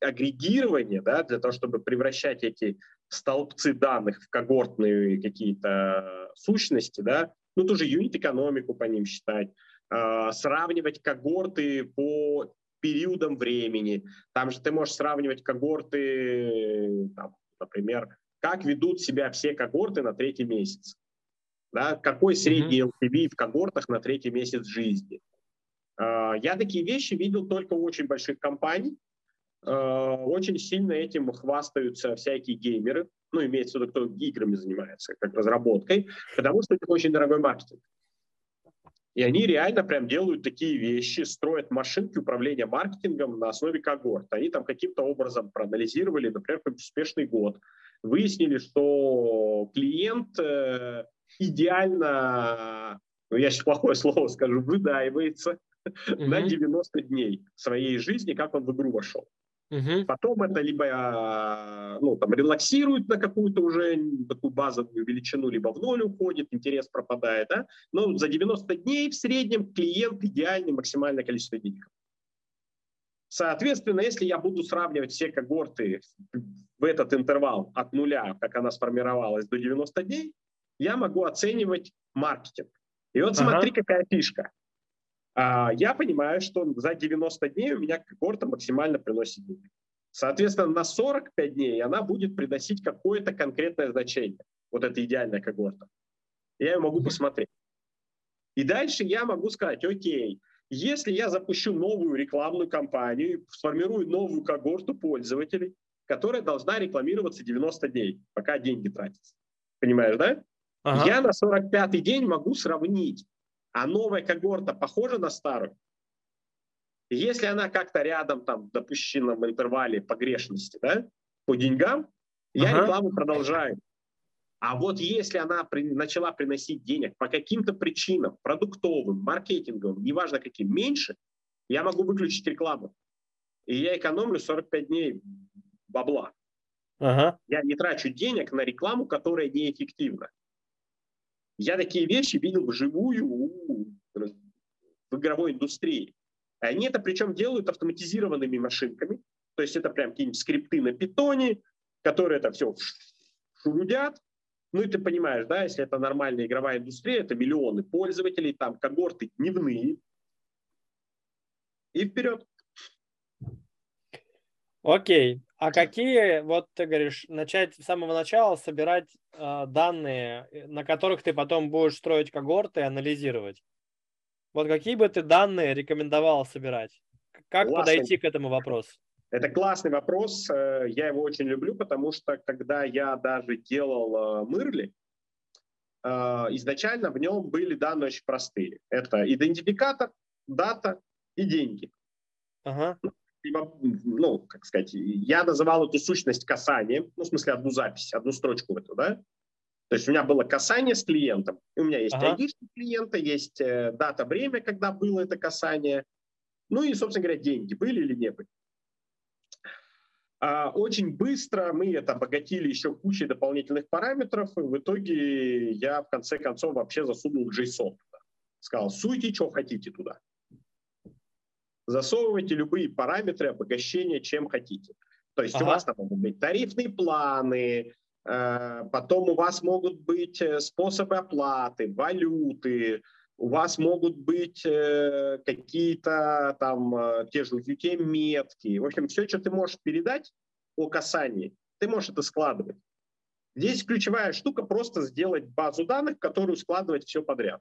агрегирования, да, для того, чтобы превращать эти столбцы данных в когортные какие-то сущности, да, ну, тоже юнит-экономику по ним считать, э, сравнивать когорты по периодом времени. Там же ты можешь сравнивать когорты, там, например, как ведут себя все когорты на третий месяц. Да? Какой средний LTV в когортах на третий месяц жизни. А, я такие вещи видел только у очень больших компаний. А, очень сильно этим хвастаются всякие геймеры, ну, имеется в виду, кто играми занимается, как разработкой, потому что это очень дорогой маркетинг. И они реально прям делают такие вещи, строят машинки управления маркетингом на основе когорт. Они там каким-то образом проанализировали, например, успешный год, выяснили, что клиент э, идеально, ну я сейчас плохое слово скажу, выдаивается mm-hmm. на 90 дней своей жизни, как он в игру вошел. Угу. Потом это либо а, ну, там, релаксирует на какую-то уже такую базовую величину, либо в ноль уходит, интерес пропадает. Да? Но за 90 дней в среднем клиент идеальный максимальное количество денег. Соответственно, если я буду сравнивать все когорты в этот интервал от нуля, как она сформировалась, до 90 дней, я могу оценивать маркетинг. И вот смотри, ага. какая фишка. А, я понимаю, что за 90 дней у меня когорта максимально приносит денег. Соответственно, на 45 дней она будет приносить какое-то конкретное значение. Вот это идеальная когорта. Я ее могу посмотреть. И дальше я могу сказать, окей, Если я запущу новую рекламную кампанию, сформирую новую когорту пользователей, которая должна рекламироваться 90 дней, пока деньги тратятся. Понимаешь, да? Ага. Я на 45-й день могу сравнить, а новая когорта похожа на старую. Если она как-то рядом, там, в допущенном интервале погрешности, да, по деньгам, я ага. рекламу продолжаю. А вот если она при, начала приносить денег по каким-то причинам, продуктовым, маркетинговым, неважно каким, меньше, я могу выключить рекламу. И я экономлю 45 дней бабла. Ага. Я не трачу денег на рекламу, которая неэффективна. Я такие вещи видел вживую в игровой индустрии. Они это причем делают автоматизированными машинками. То есть это прям какие-нибудь скрипты на питоне, которые это все шурудят. Ну и ты понимаешь, да, если это нормальная игровая индустрия, это миллионы пользователей, там когорты дневные. И вперед. Окей. А какие, вот ты говоришь, начать с самого начала собирать э, данные, на которых ты потом будешь строить когорты и анализировать? Вот какие бы ты данные рекомендовал собирать? Как Классный. подойти к этому вопросу? Это классный вопрос, э, я его очень люблю, потому что когда я даже делал э, Мырли, э, изначально в нем были данные очень простые. Это идентификатор, дата и деньги. Ага. Ну, как сказать, я называл эту сущность касанием, ну, в смысле, одну запись, одну строчку в эту, да? То есть у меня было касание с клиентом, у меня есть ага. ID клиента, есть дата, время, когда было это касание, ну и, собственно говоря, деньги были или не были. А очень быстро мы это обогатили еще кучей дополнительных параметров, и в итоге я в конце концов вообще засунул JSON. Сказал, суйте, что хотите туда. Засовывайте любые параметры обогащения, чем хотите. То есть ага. у вас там могут быть тарифные планы, э, потом у вас могут быть э, способы оплаты, валюты, у вас могут быть э, какие-то там те же UTM-метки. В общем, все, что ты можешь передать о касании, ты можешь это складывать. Здесь ключевая штука просто сделать базу данных, которую складывать все подряд.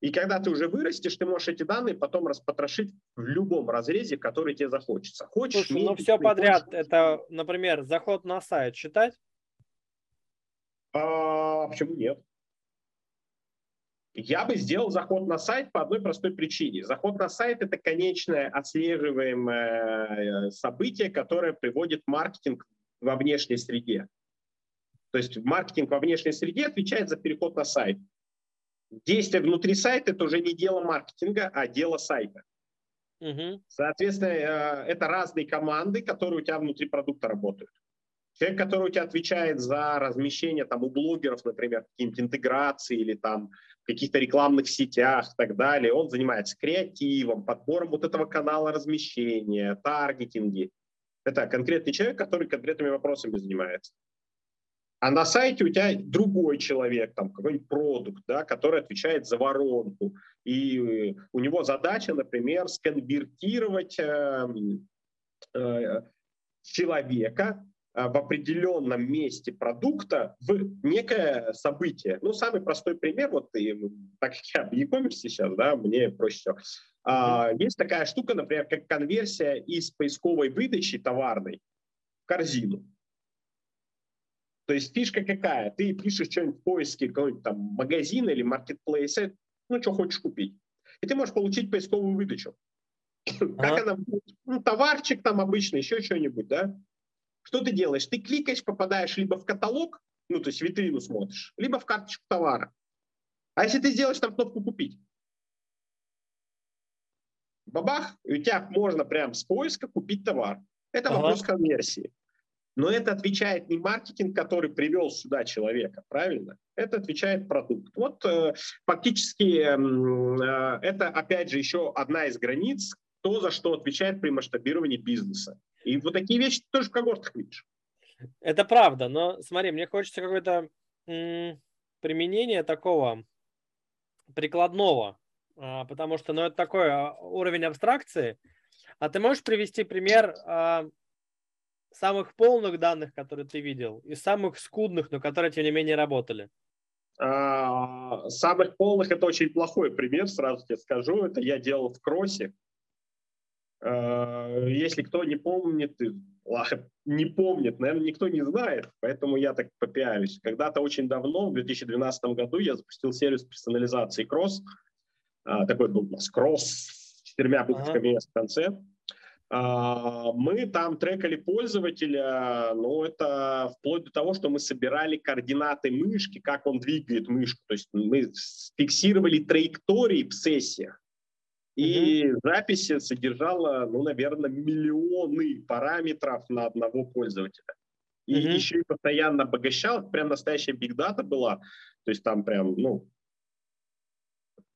И когда ты уже вырастешь, ты можешь эти данные потом распотрошить в любом разрезе, который тебе захочется. Хочешь Слушай, ну все подряд, хочешь... это, например, заход на сайт считать? А, почему нет? Я бы сделал заход на сайт по одной простой причине. Заход на сайт – это конечное отслеживаемое э, событие, которое приводит маркетинг во внешней среде. То есть маркетинг во внешней среде отвечает за переход на сайт. Действие внутри сайта – это уже не дело маркетинга, а дело сайта. Угу. Соответственно, э, это разные команды, которые у тебя внутри продукта работают. Человек, который у тебя отвечает за размещение там, у блогеров, например, какие-нибудь интеграции или там каких-то рекламных сетях и так далее. Он занимается креативом, подбором вот этого канала размещения, таргетинги. Это конкретный человек, который конкретными вопросами занимается. А на сайте у тебя другой человек, там какой-нибудь продукт, да, который отвечает за воронку. И у него задача, например, сконвертировать э, э, человека а, в определенном месте продукта в некое событие. Ну, самый простой пример, вот и, так как я в e-commerce сейчас, да, мне проще всего. А, есть такая штука, например, как конверсия из поисковой выдачи товарной в корзину. То есть фишка какая? Ты пишешь что-нибудь в поиске какого-нибудь там магазина или маркетплейса, ну, что хочешь купить. И ты можешь получить поисковую выдачу. Как она Ну, товарчик там обычный, еще что-нибудь, да? Что ты делаешь? Ты кликаешь, попадаешь либо в каталог, ну, то есть витрину смотришь, либо в карточку товара. А если ты сделаешь там кнопку «Купить», бабах, и у тебя можно прям с поиска купить товар. Это ага. вопрос конверсии. Но это отвечает не маркетинг, который привел сюда человека, правильно? Это отвечает продукт. Вот э, фактически э, это, опять же, еще одна из границ, то, за что отвечает при масштабировании бизнеса. И вот такие вещи ты тоже в когортах видишь. Это правда, но смотри, мне хочется какое-то применение такого прикладного, а, потому что ну, это такой а, уровень абстракции. А ты можешь привести пример а, самых полных данных, которые ты видел, и самых скудных, но которые, тем не менее, работали? А, самых полных это очень плохой пример, сразу тебе скажу. Это я делал в кроссе. А, если кто не помнит, не помнит, наверное, никто не знает, поэтому я так попиаюсь. Когда-то очень давно, в 2012 году, я запустил сервис персонализации кросс. А, такой был у нас кросс с четырьмя буквами ага. в конце. А, мы там трекали пользователя, но это вплоть до того, что мы собирали координаты мышки, как он двигает мышку. То есть мы фиксировали траектории в сессиях. И mm-hmm. запись содержала, ну, наверное, миллионы параметров на одного пользователя. И mm-hmm. еще и постоянно обогащал, прям настоящая бигдата была. То есть там прям, ну,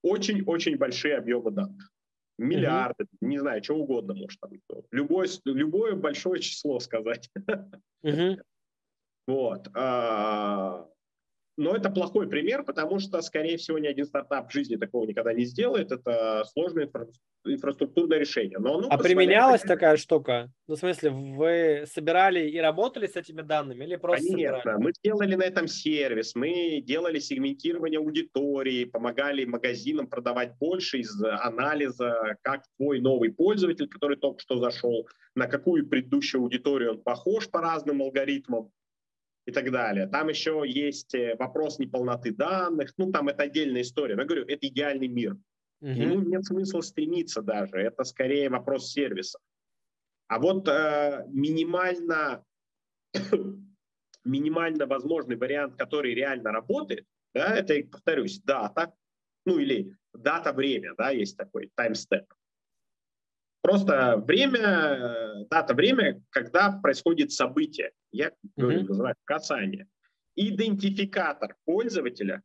очень-очень большие объемы данных миллиарды, угу. не знаю, что угодно может там. Любое, любое большое число сказать. Угу. Вот. А, но это плохой пример, потому что, скорее всего, ни один стартап в жизни такого никогда не сделает. Это сложное инфра- инфраструктурное решение. Но оно а применялась такая штука? Ну, в смысле, вы собирали и работали с этими данными или просто Конечно. Собирали? Мы делали на этом сервис, мы делали сегментирование аудитории, помогали магазинам продавать больше из анализа, как твой новый пользователь, который только что зашел, на какую предыдущую аудиторию он похож по разным алгоритмам и так далее. Там еще есть э, вопрос неполноты данных, ну там это отдельная история. Но я говорю, это идеальный мир. Угу. Ему нет смысла стремиться даже, это скорее вопрос сервиса. А вот э, минимально, минимально возможный вариант, который реально работает, да, это, повторюсь, дата, ну или дата-время, да, есть такой таймстеп. Просто время, э, дата, время, когда происходит событие. Я говорю, mm-hmm. называю касание. Идентификатор пользователя,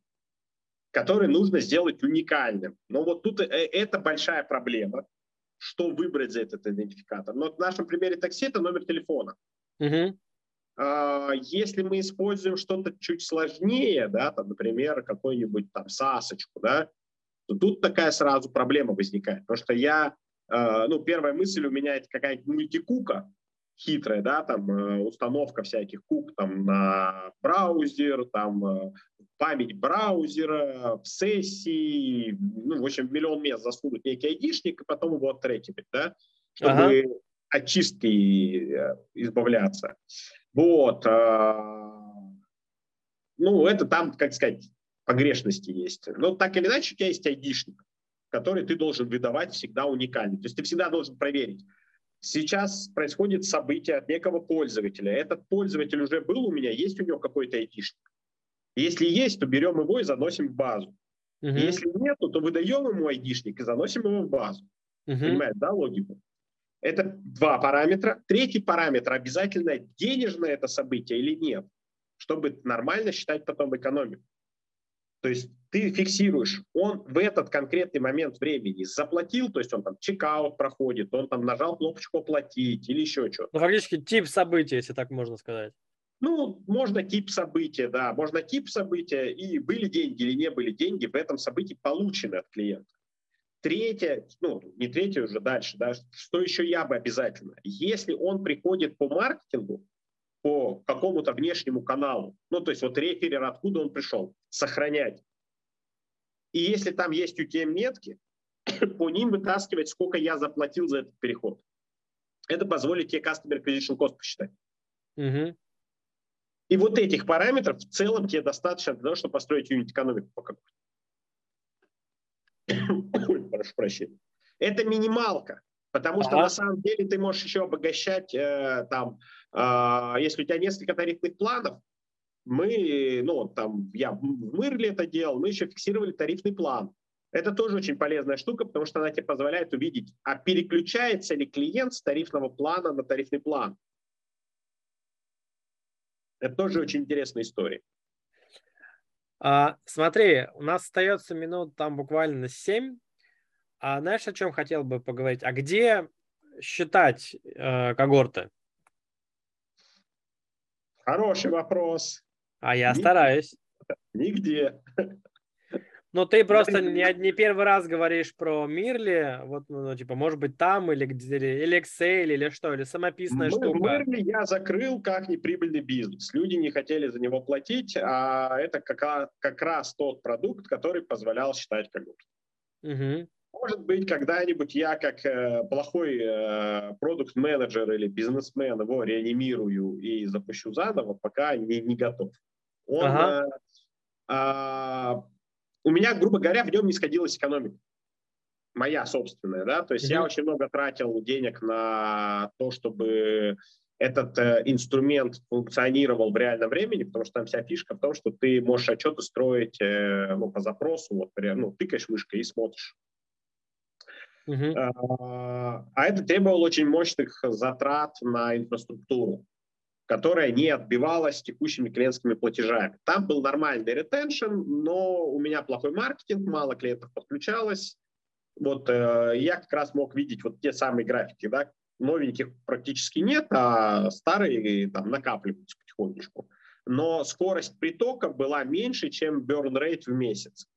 который нужно сделать уникальным. Но вот тут э, это большая проблема, что выбрать за этот идентификатор. Но в нашем примере такси это номер телефона. Mm-hmm. Если мы используем что-то чуть сложнее, да, там, например, какой-нибудь там сасочку, да, то тут такая сразу проблема возникает. Потому что я ну, первая мысль у меня это какая-нибудь мультикука хитрая, да, там э, установка всяких кук там на браузер, там э, память браузера, в сессии, ну, в общем, миллион мест засунуть некий айдишник и потом его оттрекивать, да, чтобы ага. от чистки избавляться. Вот. Ну, это там, как сказать, погрешности есть. Но так или иначе, у тебя есть айдишник который ты должен выдавать всегда уникальный. То есть ты всегда должен проверить. Сейчас происходит событие от некого пользователя. Этот пользователь уже был у меня, есть у него какой-то айтишник. Если есть, то берем его и заносим в базу. Угу. Если нет, то выдаем ему айдишник и заносим его в базу. Угу. Понимаете, да, логику? Это два параметра. Третий параметр, обязательно денежное это событие или нет, чтобы нормально считать потом экономику. То есть ты фиксируешь, он в этот конкретный момент времени заплатил, то есть он там чекаут проходит, он там нажал кнопочку «оплатить» или еще что-то. Ну, фактически тип события, если так можно сказать. Ну, можно тип события, да, можно тип события, и были деньги или не были деньги в этом событии получены от клиента. Третье, ну, не третье уже дальше, да, что еще я бы обязательно. Если он приходит по маркетингу, по какому-то внешнему каналу. Ну, то есть вот реферер, откуда он пришел, сохранять. И если там есть тебя метки, по ним вытаскивать, сколько я заплатил за этот переход. Это позволит тебе Customer Acquisition Cost посчитать. Угу. И вот этих параметров в целом тебе достаточно для того, чтобы построить юнит-экономику по какой-то. Ой, прошу прощения. Это минималка. Потому что ага. на самом деле ты можешь еще обогащать э, там, если у тебя несколько тарифных планов, мы, ну там, я в Мырле это делал, мы еще фиксировали тарифный план. Это тоже очень полезная штука, потому что она тебе позволяет увидеть, а переключается ли клиент с тарифного плана на тарифный план. Это тоже очень интересная история. А, смотри, у нас остается минут там буквально 7 а знаешь, о чем хотел бы поговорить? А где считать э, когорты? Хороший вопрос. А я Нигде. стараюсь. Нигде. Ну, ты просто не, не первый раз говоришь про Мирли, вот, ну, ну типа, может быть, там, или, или Excel, или что, или самописная Мы, штука. Мирли я закрыл как неприбыльный бизнес. Люди не хотели за него платить, а это как, как раз тот продукт, который позволял считать как угу. Может быть, когда-нибудь я, как э, плохой э, продукт-менеджер или бизнесмен, его реанимирую и запущу заново, пока не, не готов. Он, ага. э, э, у меня, грубо говоря, в нем не сходилась экономика. Моя собственная, да, то есть mm-hmm. я очень много тратил денег на то, чтобы этот э, инструмент функционировал в реальном времени, потому что там вся фишка в том, что ты можешь отчеты строить э, ну, по запросу, вот, ну, тыкаешь мышкой и смотришь. А, а это требовало очень мощных затрат на инфраструктуру которая не отбивалась текущими клиентскими платежами. Там был нормальный ретеншн, но у меня плохой маркетинг, мало клиентов подключалось. Вот э, я как раз мог видеть вот те самые графики, да, новеньких практически нет, а старые там накапливаются потихонечку. Но скорость притока была меньше, чем burn rate в месяц.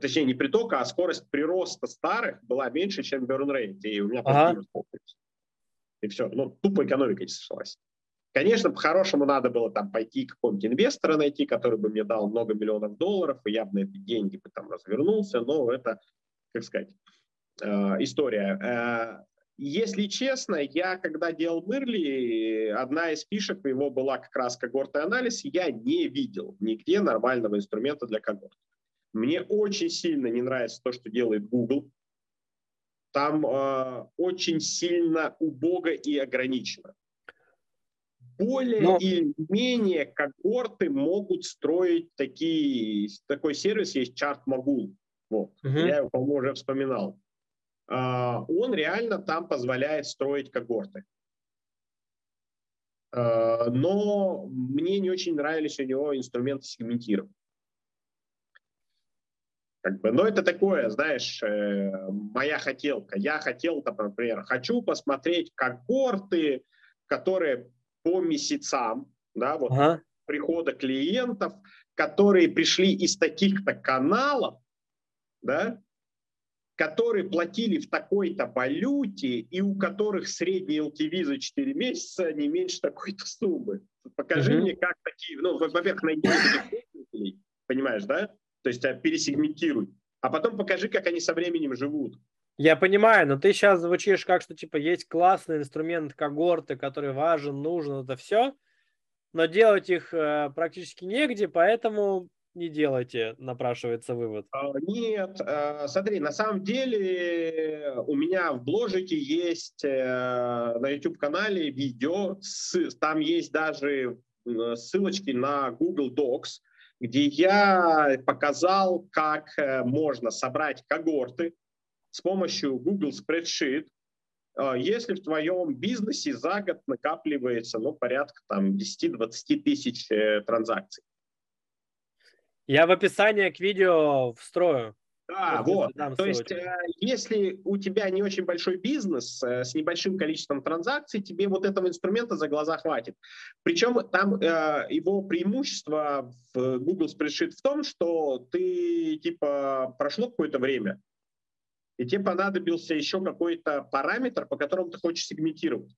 Точнее, не притока, а скорость прироста старых была меньше, чем burn rate. И у меня ага и все. Ну, тупо экономика не сошлась. Конечно, по-хорошему надо было там пойти к какому-нибудь инвестора найти, который бы мне дал много миллионов долларов, и я бы на эти деньги бы там развернулся, но это, как сказать, э, история. Э, если честно, я когда делал Мырли, одна из фишек его была как раз когортный анализ, я не видел нигде нормального инструмента для когорт. Мне очень сильно не нравится то, что делает Google там э, очень сильно убого и ограничено. Более Но... или менее когорты могут строить такие, такой сервис, есть чарт Могул. Вот. Угу. Я его, по-моему, уже вспоминал. Э, он реально там позволяет строить когорты. Э, но мне не очень нравились у него инструменты сегментирования. Как бы, но это такое, знаешь, э, моя хотелка. Я хотел, например, хочу посмотреть когорты, которые по месяцам, да, вот ага. прихода клиентов, которые пришли из таких-то каналов, да, которые платили в такой-то валюте и у которых средний LTV за 4 месяца не меньше такой-то суммы. Покажи угу. мне, как такие, ну, во-первых, найди понимаешь, да? То есть а, пересегментируй. А потом покажи, как они со временем живут. Я понимаю, но ты сейчас звучишь как, что типа есть классный инструмент когорты, который важен, нужен, это все, но делать их э, практически негде, поэтому не делайте, напрашивается вывод. А, нет, э, смотри, на самом деле у меня в бложике есть э, на YouTube-канале видео, там есть даже ссылочки на Google Docs, где я показал, как э, можно собрать когорты с помощью Google Spreadsheet, э, если в твоем бизнесе за год накапливается ну, порядка там, 10-20 тысяч э, транзакций. Я в описании к видео встрою. Да, вот. То есть, э, если у тебя не очень большой бизнес э, с небольшим количеством транзакций, тебе вот этого инструмента за глаза хватит. Причем там э, его преимущество в Google Spreadsheet в том, что ты, типа, прошло какое-то время, и тебе понадобился еще какой-то параметр, по которому ты хочешь сегментировать.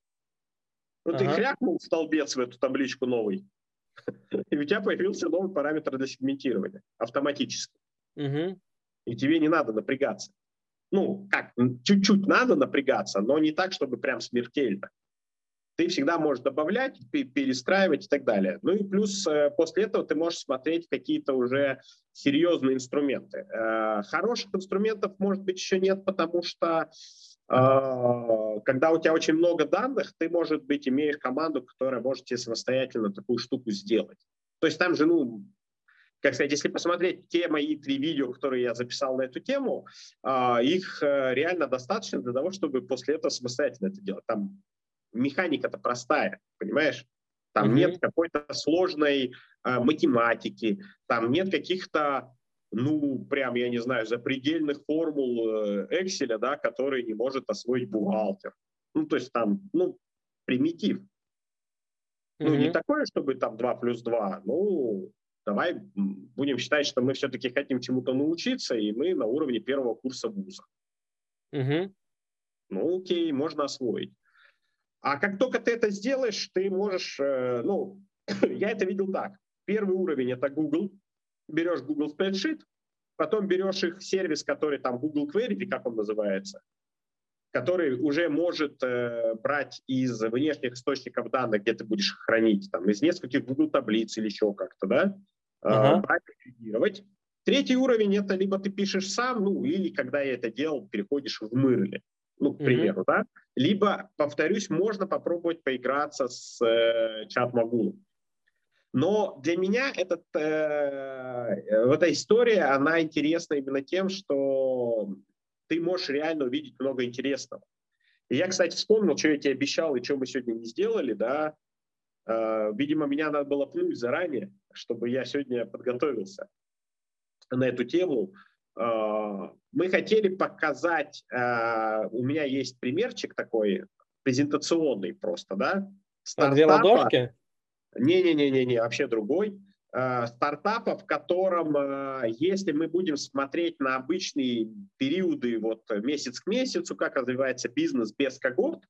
Ну, ага. ты хрякнул в столбец в эту табличку новый, и у тебя появился новый параметр для сегментирования автоматически. Угу и тебе не надо напрягаться. Ну, как, чуть-чуть надо напрягаться, но не так, чтобы прям смертельно. Ты всегда можешь добавлять, перестраивать и так далее. Ну и плюс э, после этого ты можешь смотреть какие-то уже серьезные инструменты. Э, хороших инструментов, может быть, еще нет, потому что э, когда у тебя очень много данных, ты, может быть, имеешь команду, которая может тебе самостоятельно такую штуку сделать. То есть там же, ну, как сказать, если посмотреть те мои три видео, которые я записал на эту тему, а, их э, реально достаточно для того, чтобы после этого самостоятельно это делать. Там механика-то простая, понимаешь? Там mm-hmm. нет какой-то сложной э, математики, там нет каких-то, ну, прям, я не знаю, запредельных формул э, Excel, да, которые не может освоить бухгалтер. Ну, то есть там, ну, примитив. Mm-hmm. Ну, не такое, чтобы там 2 плюс 2, ну, давай будем считать, что мы все-таки хотим чему-то научиться, и мы на уровне первого курса вуза. Угу. Ну, окей, можно освоить. А как только ты это сделаешь, ты можешь, э, ну, я это видел так. Первый уровень – это Google. Берешь Google Spreadsheet, потом берешь их сервис, который там Google Query, или как он называется, который уже может э, брать из внешних источников данных, где ты будешь хранить, там, из нескольких Google таблиц или еще как-то, да, uh-huh. Третий уровень – это либо ты пишешь сам, ну, или, когда я это делал, переходишь в Мырли, ну, к примеру, uh-huh. да. Либо, повторюсь, можно попробовать поиграться с э, чат-могулом. Но для меня этот, э, э, эта история, она интересна именно тем, что ты можешь реально увидеть много интересного. И я, кстати, вспомнил, что я тебе обещал и что мы сегодня не сделали, да. Э, видимо, меня надо было пнуть заранее, чтобы я сегодня подготовился на эту тему. Э, мы хотели показать, э, у меня есть примерчик такой, презентационный просто, да, стартапа. Две ладошки? Не-не-не-не, вообще другой. Стартапа, в котором, если мы будем смотреть на обычные периоды, вот месяц к месяцу, как развивается бизнес без когорт,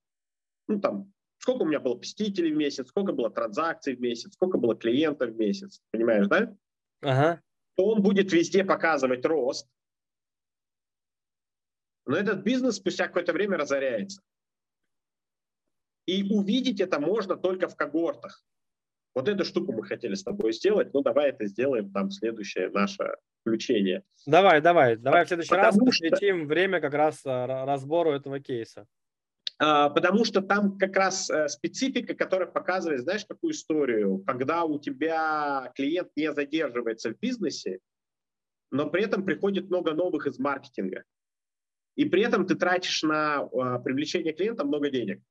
ну там, сколько у меня было посетителей в месяц, сколько было транзакций в месяц, сколько было клиентов в месяц, понимаешь, да? Ага. То он будет везде показывать рост, но этот бизнес спустя какое-то время разоряется. И увидеть это можно только в когортах. Вот эту штуку мы хотели с тобой сделать, ну давай это сделаем там следующее наше включение. Давай, давай, давай в следующий Потому раз посвятим что... время как раз а, разбору этого кейса. А, потому что там как раз э, специфика, которая показывает, знаешь, какую историю, когда у тебя клиент не задерживается в бизнесе, но при этом приходит много новых из маркетинга. И при этом ты тратишь на а, привлечение клиента много денег.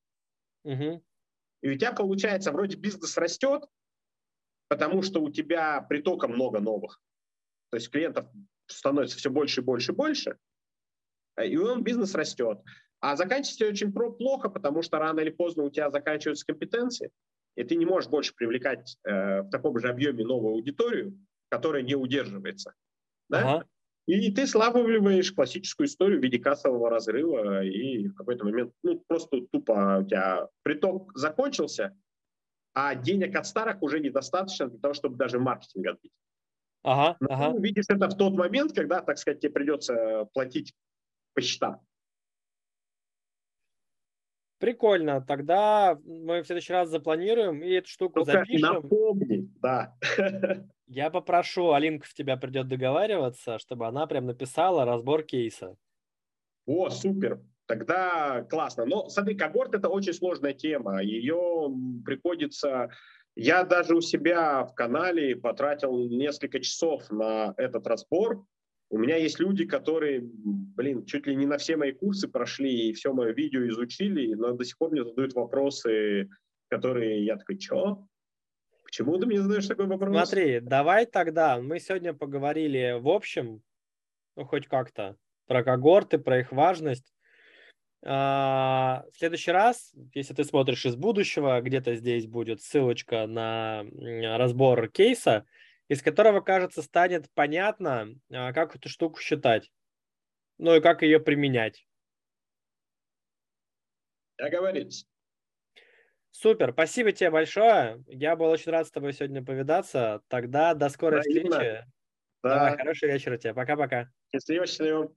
Угу. И у тебя получается, вроде бизнес растет, потому что у тебя притока много новых. То есть клиентов становится все больше и больше и больше, и он бизнес растет. А заканчивается очень плохо, потому что рано или поздно у тебя заканчиваются компетенции, и ты не можешь больше привлекать э, в таком же объеме новую аудиторию, которая не удерживается. Да? Ага. И ты славливаешь классическую историю в виде кассового разрыва, и в какой-то момент ну, просто тупо у тебя приток закончился, а денег от старых уже недостаточно для того, чтобы даже маркетинг отбить. Ага, Но ага. ты видишь это в тот момент, когда, так сказать, тебе придется платить по счетам. Прикольно. Тогда мы в следующий раз запланируем и эту штуку Только запишем. Напомни, да. Я попрошу, Алинка в тебя придет договариваться, чтобы она прям написала разбор кейса. О, супер. Тогда классно. Но смотри, когорт это очень сложная тема. Ее приходится... Я даже у себя в канале потратил несколько часов на этот разбор. У меня есть люди, которые, блин, чуть ли не на все мои курсы прошли и все мое видео изучили, но до сих пор мне задают вопросы, которые я такой, что? Почему ты мне задаешь такой вопрос? Смотри, давай тогда, мы сегодня поговорили в общем, ну хоть как-то, про когорты, про их важность. А, в следующий раз, если ты смотришь из будущего, где-то здесь будет ссылочка на разбор кейса, из которого, кажется, станет понятно, а, как эту штуку считать, ну и как ее применять. Договорились. Супер, спасибо тебе большое. Я был очень рад с тобой сегодня повидаться. Тогда до скорой да, встречи. Да. Давай, хорошего вечера тебе. Пока-пока. Счастливо, счастливо.